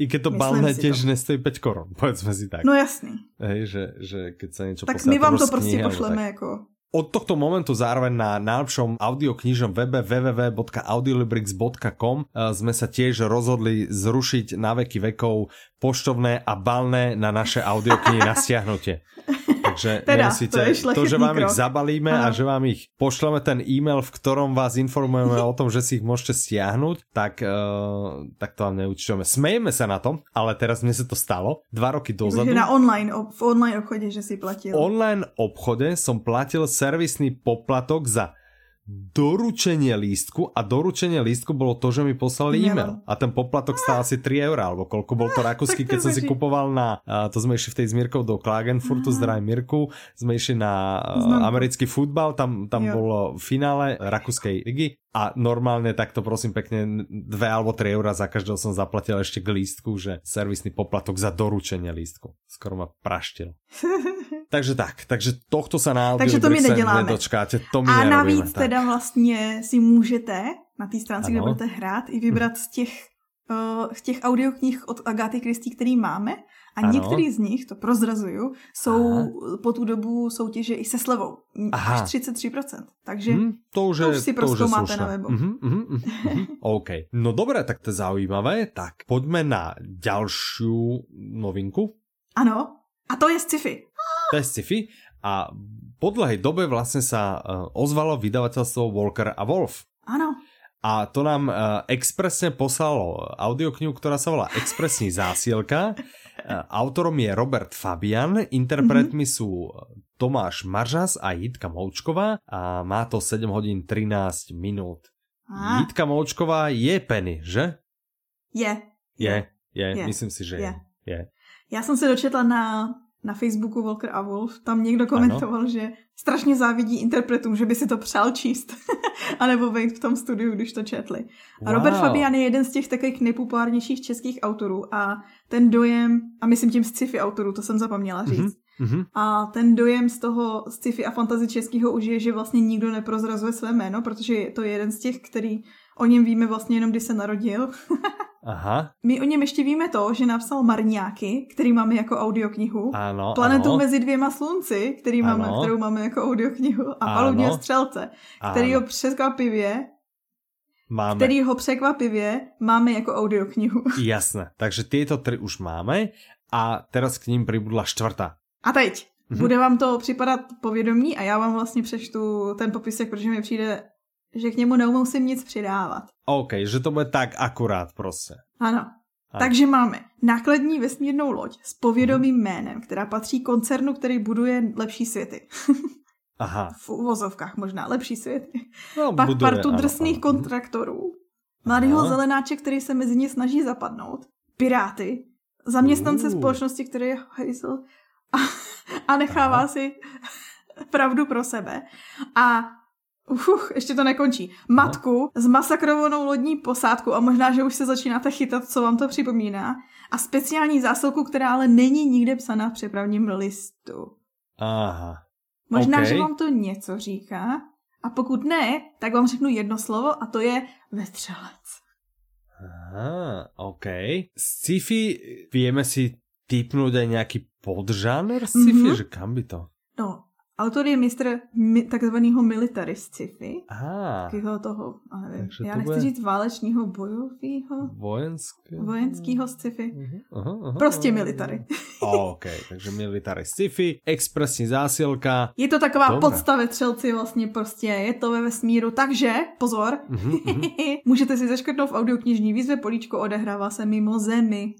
I keď to balné tiež nestojí 5 korun, povedzme si tak. No jasný. Hej, že, že keď sa niečo Tak my vám to prostě pošleme tak... jako od tohto momentu zároveň na najlepšom audioknižnom webe www.audiolibrix.com eh, sme sa tiež rozhodli zrušiť na veky vekov poštovné a balné na naše audioknihy na stiahnutie. Takže teda, nemusíte, to, to, že vám krok. ich zabalíme Aha. a že vám ich pošleme ten e-mail, v ktorom vás informujeme o tom, že si ich môžete stiahnuť, tak, uh, tak to vám neúčtujeme. Smejeme sa na tom, ale teraz mne sa to stalo dva roky dozadu. na online, v online obchode, že si platil. V online obchode som platil servisný poplatok za doručenie lístku a doručenie lístku bolo to, že mi poslali e-mail. A ten poplatok stál asi 3 eur alebo koľko bol to rakúsky, keď som si kupoval na, to sme išli v tej s Mirkou do Klagenfurtu, zdraj Mirku, sme išli na americký futbal, tam, tam bolo finále rakúskej ligy a normálne takto prosím pekne 2 alebo 3 eur za každého som zaplatil ešte k lístku, že servisný poplatok za doručenie lístku. Skoro ma praštil. takže tak, takže tohto sa na takže to my neděláme. nedočkáte. To my a navíc tak. teda vlastně si můžete na té stránce, kde budete hrát, i vybrat z těch, uh, z těch audioknih od Agáty Kristý, který máme a ano. některý z nich, to prozrazuju, jsou Aha. po tu dobu soutěže i se slevou. Aha. Až 33%. Takže hmm, to už, je, to už si prostě máte na webu. Uh-huh, uh-huh, uh-huh. OK. No dobré, tak to je zaujímavé. Tak pojďme na další novinku. Ano, a to je sci-fi. To je sci-fi a po dlhej dobe vlastně sa uh, ozvalo vydavateľstvo Walker a Wolf. Ano. A to nám uh, expresne poslalo audioknihu, ktorá sa volá Expresní zásielka. Uh, autorom je Robert Fabian, interpretmi mm -hmm. sú Tomáš Maržas a Jitka Moučková a má to 7 hodín 13 minút. A. Jitka Moučková je Penny, že? Je. Je, je, je. myslím si, že je. je. je. Já jsem se dočetla na na Facebooku Walker a Wolf, tam někdo komentoval, ano. že strašně závidí interpretům, že by si to přál číst, anebo být v tom studiu, když to četli. Wow. A Robert Fabian je jeden z těch takových nejpopulárnějších českých autorů a ten dojem, a myslím tím sci-fi autorů, to jsem zapomněla říct, mm-hmm. a ten dojem z toho sci-fi a fantasy českého už je, že vlastně nikdo neprozrazuje své jméno, protože je to jeden z těch, který o něm víme vlastně jenom, když se narodil. Aha. My o něm ještě víme to, že napsal Marňáky, který máme jako audioknihu. Ano, Planetu ano. mezi dvěma slunci, který máme, ano. kterou máme jako audioknihu. A Palubního střelce, který ho překvapivě máme. který ho překvapivě máme jako audioknihu. Jasné, takže tyto tři už máme a teraz k ním přibudla čtvrtá. A teď, mhm. bude vám to připadat povědomí a já vám vlastně přečtu ten popisek, protože mi přijde že k němu nemusím nic přidávat. OK, že to bude tak akurát prostě. Ano. ano. Takže máme nákladní vesmírnou loď s povědomým hmm. jménem, která patří koncernu, který buduje lepší světy. Aha. V uvozovkách možná lepší světy. No, Pak buduje, partu drsných ano, kontraktorů. Mladýho zelenáče, který se mezi ně snaží zapadnout. Piráty. Zaměstnance uh. společnosti, který je Hazel. A a nechává Aha. si pravdu pro sebe. A Uf, ještě to nekončí. Matku s masakrovanou lodní posádku a možná, že už se začínáte chytat, co vám to připomíná. A speciální zásilku, která ale není nikde psaná v přepravním listu. Aha. Možná, okay. že vám to něco říká. A pokud ne, tak vám řeknu jedno slovo a to je vetřelec. Aha, OK. Sci-fi vieme si typnout aj nějaký podžáner sci-fi, mm -hmm. že kam by to? No, Autor je mistr mi, takzvaného military sci-fi. Takového toho, nevím, já nechci bude... říct válečního bojového. Vojenské. Vojenského sci-fi. Uh-huh, uh-huh, prostě military. Oh, OK, takže military sci-fi, expresní zásilka. Je to taková Dobre. podsta vetřelci vlastně prostě, je to ve vesmíru, takže pozor, uh-huh, uh-huh. můžete si zaškrtnout v audioknižní výzvě, políčko odehrává se mimo zemi.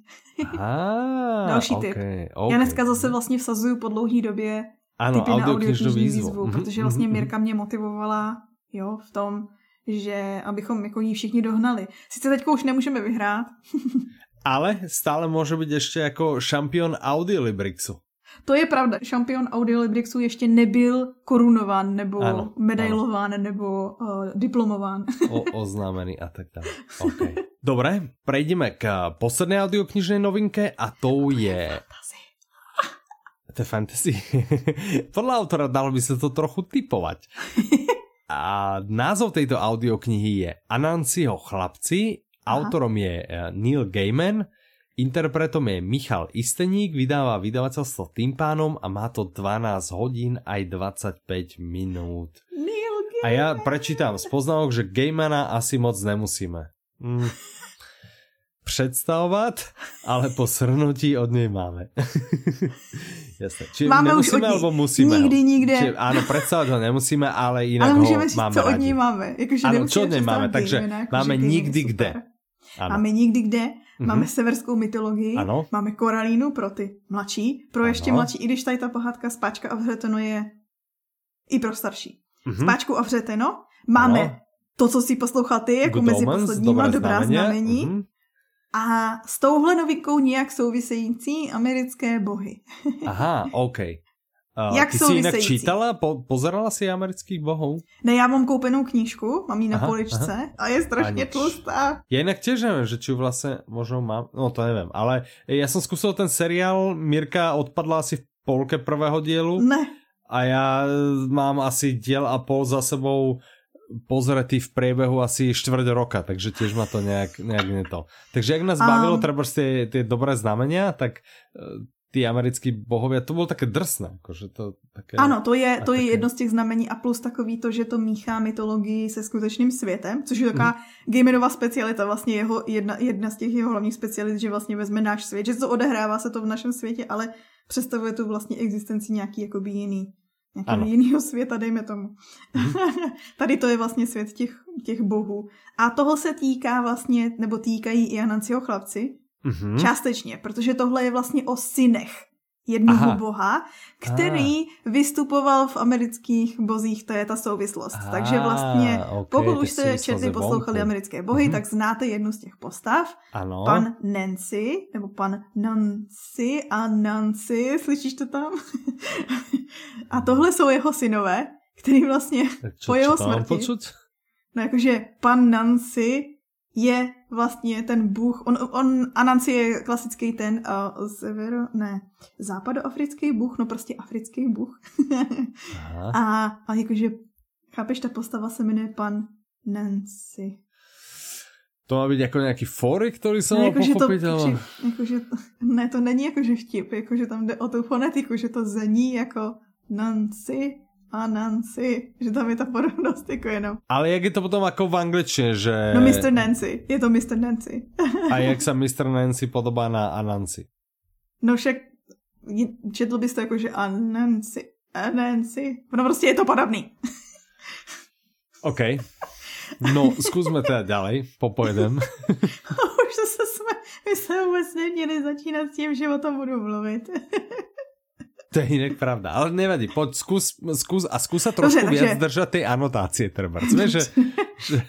Ah, Další okay, tip. Okay. Já dneska zase vlastně vsazuju po dlouhé době ano, typy audio na audioknižnou výzvu, výzvu mm-hmm. protože vlastně mhm, Mirka mě motivovala jo, v tom, že abychom jako jí všichni dohnali. Sice teďka už nemůžeme vyhrát. Ale stále může být ještě jako šampion Audiolibrixu. To je pravda. Šampion Audiolibrixu ještě nebyl korunován, nebo ano, medailován, ano. nebo uh, diplomován. o, oznámený a tak dále. Okay. Dobre, prejdeme k posledné audioknižnej novinke a tou je to je fantasy. Podľa autora dalo by sa to trochu typovať. A názov tejto audioknihy je Ananciho chlapci, Aha. autorom je eh, Neil Gaiman, interpretom je Michal Isteník, vydáva vydavateľstvo Tympánom a má to 12 hodín aj 25 minút. Neil A ja prečítam z poznávok, že Gaimana asi moc nemusíme. Mm představovat, ale po shrnutí od něj máme. Jasne. Či máme už od alebo musíme Nikdy, ho. nikde. Či, áno, predstavovať ho nemusíme, ale jinak ale můžeme ho říct, máme co od něj máme. Jakože ano, čo od něj máme, takže jako, máme nikdy kde. Ano. Máme nikdy kde, mm-hmm. máme severskou mytologii, ano. máme koralínu pro ty mladší, pro ještě ano. mladší, i když tady ta pohádka Spáčka a vřeteno je i pro starší. Mm-hmm. Spáčku a vřeteno, máme ano. to, co si poslouchal ty, jako Good mezi posledníma, dobrá znamení. znamení. Mm-hmm. A s touhle novinkou nějak související americké bohy. Aha, OK. Uh, Jak ty jsi jinak čítala, po, pozerala si amerických bohů? Ne, já mám koupenou knížku, mám ji na aha, poličce aha. a je strašně Anič. tlustá. Já jinak těž nevím, že či vlastně možná mám, no to nevím, ale já jsem zkusil ten seriál, Mirka odpadla asi v polke prvého dílu. Ne. A já mám asi diel a pol za sebou pozretý v priebehu asi štvrť roka, takže tiež ma to nejak, nejak neto. Takže jak nás um, bavilo treba tie, tie dobré znamenia, tak uh, ty americký bohovia, to bylo také drsné. Jakože to, také, ano, to je, to také... je jedno z těch znamení a plus takový to, že to míchá mytologii se skutečným světem, což je taková mm. gamerová specialita, vlastně jeho, jedna, jedna z těch jeho hlavních specialit, že vlastně vezme náš svět, že to odehrává se to v našem světě, ale představuje tu vlastně existenci nějaký jakoby jiný nějakého jiného světa, dejme tomu. Mm. Tady to je vlastně svět těch, těch bohů. A toho se týká vlastně, nebo týkají i Ananciho chlapci. Mm-hmm. Částečně, protože tohle je vlastně o synech jednoho Aha. boha, který Aha. vystupoval v amerických bozích, to je ta souvislost. Aha, Takže vlastně, okay, pokud už jste četli, poslouchali americké bohy, mm-hmm. tak znáte jednu z těch postav. Ano. Pan Nancy, nebo pan Nancy a Nancy, slyšíš to tam? a tohle jsou jeho synové, který vlastně čo, po jeho smrti... Počuť? No jakože pan Nancy je vlastně ten bůh, on, on Anansi je klasický ten uh, severo, ne, západoafrický bůh, no prostě africký bůh. a, a jakože, chápeš, ta postava se jmenuje pan Nancy. To má být jako nějaký fory, který se má pochopit, to, ale... Jakože, ne, to není jakože vtip, jakože tam jde o tu fonetiku, že to zní jako Nancy, a Nancy, že tam je ta podobnost jako jenom. Ale jak je to potom jako v angličtině, že... No Mr. Nancy, je to Mr. Nancy. a jak se Mr. Nancy podobá na Anansi? No však četl bys to jako, že Anansi, Anansi. No prostě je to podobný. OK. No, zkusme teda ďalej, popojedem. Už se jsme, my jsme vůbec neměli začínat s tím, že o tom budu mluvit. To je jinak pravda, ale nevadí, pojď, zkus, zkus a zkus se trošku Dobře, víc držet ty anotácie, třeba. že, že...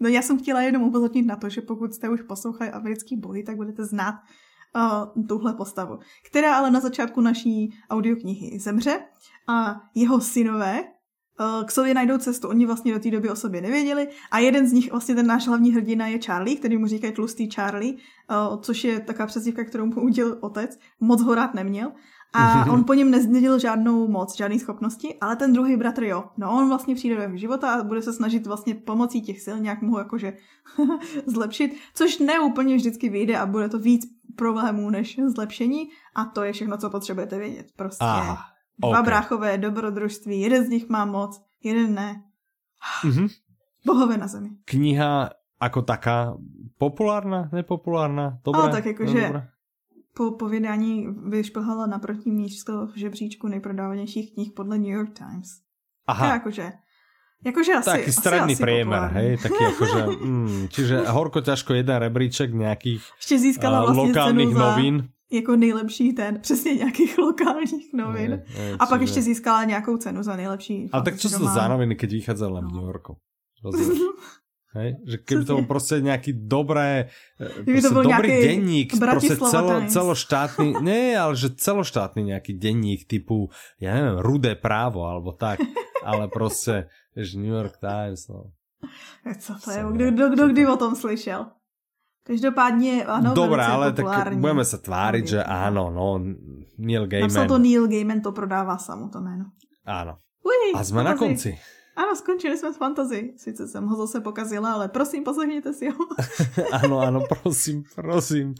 No já jsem chtěla jenom upozornit na to, že pokud jste už poslouchali americký bohy, tak budete znát uh, tuhle postavu, která ale na začátku naší audioknihy zemře a jeho synové uh, k sobě najdou cestu. Oni vlastně do té doby o sobě nevěděli a jeden z nich, vlastně ten náš hlavní hrdina je Charlie, který mu říkají tlustý Charlie, uh, což je taková přezdívka, kterou mu udělal otec. Moc ho rád neměl. A on po něm nezdědil žádnou moc, žádné schopnosti, ale ten druhý bratr jo. No on vlastně přijde do jeho života a bude se snažit vlastně pomocí těch sil nějak mu jakože zlepšit, což ne úplně vždycky vyjde a bude to víc problémů než zlepšení a to je všechno, co potřebujete vědět. Prostě ah, okay. dva bráchové dobrodružství, jeden z nich má moc, jeden ne. Mm-hmm. Bohové na zemi. Kniha jako taká populárna, nepopulárna? Dobré, Ale tak jakože po, po vydání vyšplhala na proti místo v žebříčku nejprodávanějších knih podle New York Times. Aha. To jakože, jakože asi, Taký stredný asi priemer, hej, taký akože, mm, čiže horko ťažko jeden rebríček nějakých Ještě získala vlastně lokálních cenu novin. jako nejlepší ten, přesně nějakých lokálních novin. Je, je, a pak ještě získala nějakou cenu za nejlepší. Ale tak co jsou za noviny, vychádzala no. v New Yorku? Hej? Že keby to bol prostě nějaký dobré, keby to bol dobrý denník, prostě celo, celoštátny, ne, ale že celoštátny nějaký denník typu, ja neviem, rudé právo, alebo tak, ale prostě, že New York Times, no. Co to je? Kdo, kdo, kdo kdy o tom slyšel? Každopádně, ano, Dobré, ale tak budeme se tvářit, že ano, no, Neil Gaiman. Napsal to Neil Gaiman, to prodává samo to jméno. Ano. Ui, a jsme na konci. Ano, skončili jsme s fantasy. Sice jsem ho zase pokazila, ale prosím, poslechněte si ho. ano, ano, prosím, prosím.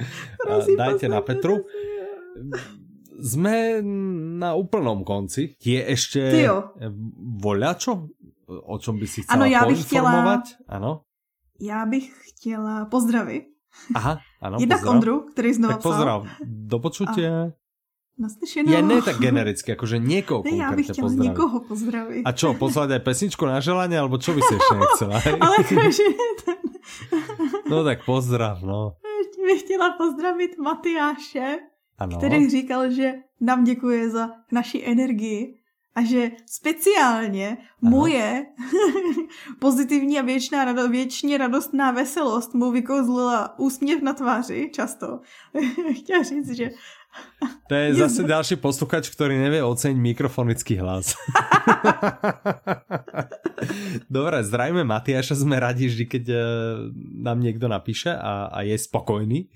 prosím Dajte na Petru. Jsme na úplnom konci. Je ještě voľačo, o čom by si chcela ano, já bych chtěla, Ano? Já bych chtěla pozdravit. Aha, ano, Jednak pozdrav. Ondru, který znovu tak pozdrav. Do počutia. A Naslyšenou. Ja ne tak genericky, akože niekoho ne, ja bych chtěla pozdraviť. někoho pozdravit. A čo, poslať aj pesničku na želanie, alebo čo by si ešte nechcela? Ale akože ten... No tak pozdrav, no. Ještě bych chtěla pozdravit Matyáše, ano. který říkal, že nám děkuje za naši energii a že speciálně ano. moje pozitivní a věčná rado, věčně radostná veselost mu vykozlila úsměv na tváři často. Chtěla říct, že to je zase ďalší posluchač, ktorý nevie oceniť mikrofonický hlas. Dobre, zdravíme Matiaša, sme radi vždy, keď eh, nám niekto napíše a, a je spokojný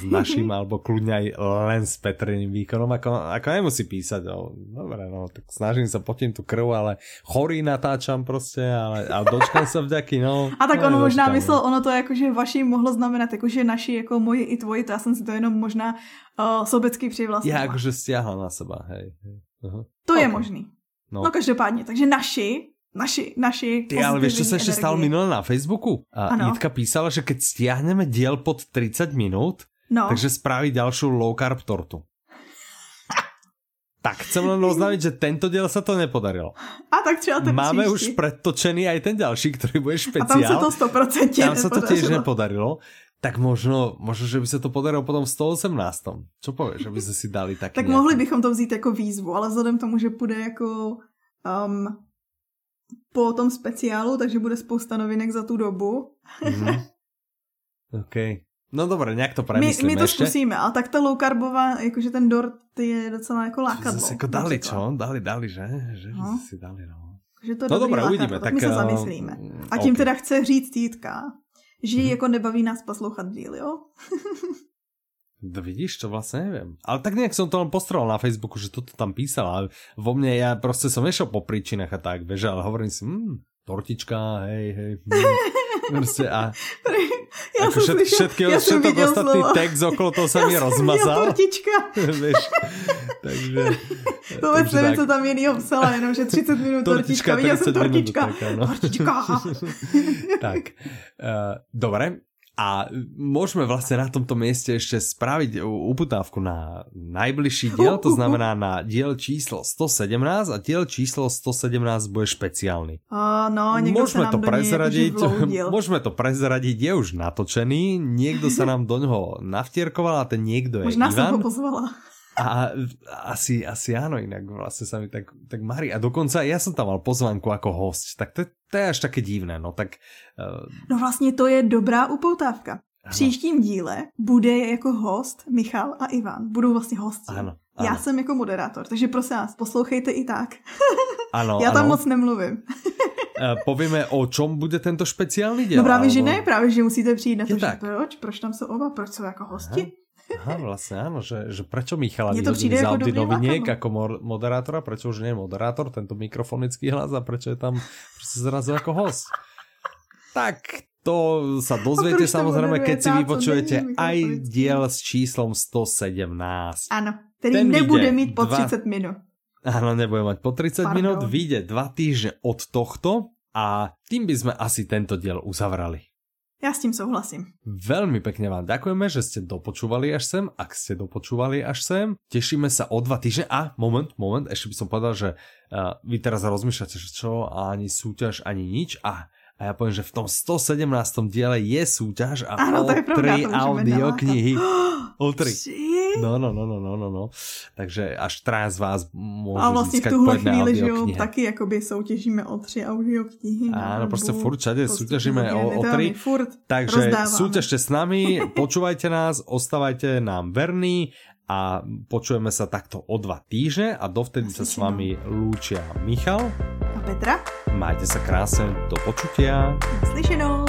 s naším, alebo kľudne aj len s Petriným výkonom, ako, ako nemusí písať, no, dobre, no, tak snažím sa potím tú krv, ale chorý natáčam prostě, ale, ale dočkám sa vďaky, no. A tak no, ono možná myslel, ono to jako, že vaši mohlo znamenat, jako, že naši, jako moji i tvoji, to já jsem si to jenom možná uh, sobecký přivlastnil. Já jakože stiahla na seba, hej. hej. Uh-huh. To okay. je možný. No. no každopádně, takže naši naši, naši Ty, ale vieš, čo sa ešte stalo minule na Facebooku? A ano. Jitka písala, že keď stiahneme diel pod 30 minút, no. takže spraví ďalšiu low carb tortu. Tak chcem len oznámiť, že tento diel sa to nepodarilo. A tak třeba ten Máme příští. už predtočený aj ten ďalší, ktorý bude špeciál. A tam sa to 100% Tam sa to tiež nepodarilo. Tak možno, možno, že by se to podarilo potom v 118. Čo povieš, aby sme si dali taky Tak nějaký... mohli bychom to vzít jako výzvu, ale vzhledem tomu, že bude jako um, po tom speciálu, takže bude spousta novinek za tu dobu. Mm-hmm. OK. No dobré, nějak to premyslíme My, my to ještě. zkusíme, ale tak ta low carbová, jakože ten dort je docela jako lákadlo. Zase jako dali, čo? Dali, dali, že? Že no. si dali, no. Že to no dobré, uvidíme. Tak, tak my se eh, zamyslíme. A tím okay. teda chce říct Jitka, že mm-hmm. jako nebaví nás poslouchat díl, jo? No vidíš, to vlastně nevím. Ale tak nějak jsem to len postrel na Facebooku, že toto tam písal, ale vo mne ja prostě som nešiel po príčinách a tak, vieš, ale hovorím si, hmm, tortička, hej, hej, hmm. prostě a já jako všet, slyšel, všetky, já všetok ostatný slovo. text okolo toho se mi rozmazal. tortička. Víš, takže... Vůbec nevím, co tam jinýho psala, jenom že 30 minut tortička, tortička viděl jsem tortička. Minut, tak, no. tortička. tak, uh, dobré, a môžeme vlastne na tomto mieste ešte spraviť uputávku na najbližší diel, to znamená na diel číslo 117 a diel číslo 117 bude špeciálny. Uh, no, môžeme to prezradiť, môžeme to prezradiť, je už natočený, niekto sa nám do ňoho navtierkoval a ten niekto je Možná Ivan. som ho pozvala. A asi, asi áno, inak vlastne sa mi tak, tak marí. A dokonca ja som tam mal pozvanku ako host, tak to, to je až také divné, no tak... Uh... No vlastně to je dobrá upoutávka. v příštím díle bude jako host Michal a Ivan. Budou vlastně hosti. Ano, Já ano. jsem jako moderátor, takže prosím vás, poslouchejte i tak. Ano, Já tam ano. moc nemluvím. Eh, Povieme, o čom bude tento špeciálny diel. No právě, že alebo- ne, právě, že musíte přijít na to, Je že tak. proč, proč tam jsou oba, proč jsou jako hosti. Aha, vlastne áno, že, že prečo Michala Mně to přijde z jako dobrý noviniek no. ako mo- moderátora, prečo už nie je moderátor, tento mikrofonický hlas a prečo je tam prostě zrazu ako host. Tak to sa dozviete samozrejme, keď si vypočujete aj diel s číslom 117. Ano, který Ten nebude mít po dva- 30 minut. Áno, nebude mať po 30 Pardon. minút, vyjde dva týždne od tohto a tým by sme asi tento diel uzavrali. Já s tím souhlasím. Veľmi pekne vám ďakujeme, že ste dopočúvali až sem. Ak ste dopočúvali až sem, tešíme sa o dva týždne. A moment, moment, ešte by som povedal, že uh, vy teraz rozmýšľate, že čo, ani súťaž, ani nič. A, a ja poviem, že v tom 117. diele je súťaž a Áno, o to je pravda, tri audioknihy. O tri. No, no, no, no, no, no, no. Takže až traja z vás môžu A vlastně v tuhle chvíli, že jo, taky jakoby soutěžíme o tři audioknihy. Áno, proste nebo furt všade postupně súťažíme o, o tri. Furt Takže rozdáváme. súťažte s nami, počúvajte nás, ostávajte nám verní a počujeme sa takto o dva týždne a dovtedy sa s vami lúčia Michal. A Petra, Majte sa krásne, do počutia. slyšenou.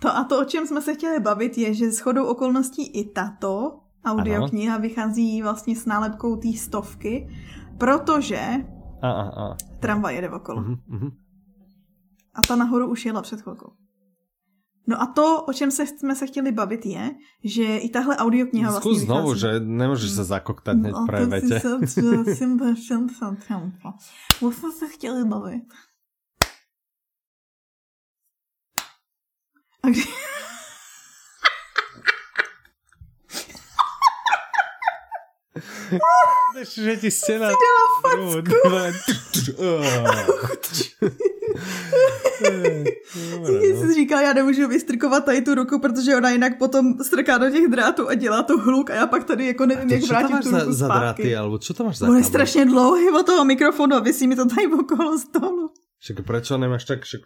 To a to, o čem jsme se chtěli bavit, je, že shodou okolností i tato audiokniha vychází vlastně s nálepkou té stovky, protože A, a, a. tramvaj jede okolo. Mhm, mhm. A ta nahoru už jela před chvilkou. No a to, o čem se jsme se chtěli bavit, je, že i tahle audiokniha vlastně Skús znovu, vychází. že No, vete. se- si- jsem to- jsem to- jsem to. O jsme se chtěli bavit. A kdy... Ešte, že ti stena... dala facku. Když jsi říkal, já nemůžu vystrkovat tady tu ruku, protože ona jinak potom strká do těch drátů a dělá to hluk a já pak tady jako nevím, jak vrátit máš tu za, ruku za zpátky. dráty, alebo čo tam máš za On je strašně dlouhý od toho mikrofonu a vysí mi to tady okolo stolu. Však prečo nemáš tak však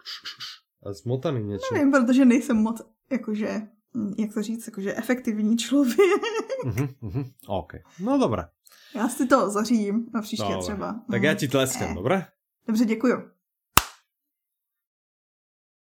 a zmotaný niečo? Nevím, protože nejsem moc, jakože, jak to říct, jakože efektivní člověk. Mhm, mhm. OK. No dobré. Já si to zařídím na příště třeba. Tak ja ti tleskám, Eh. dobré? Dobře, děkuju.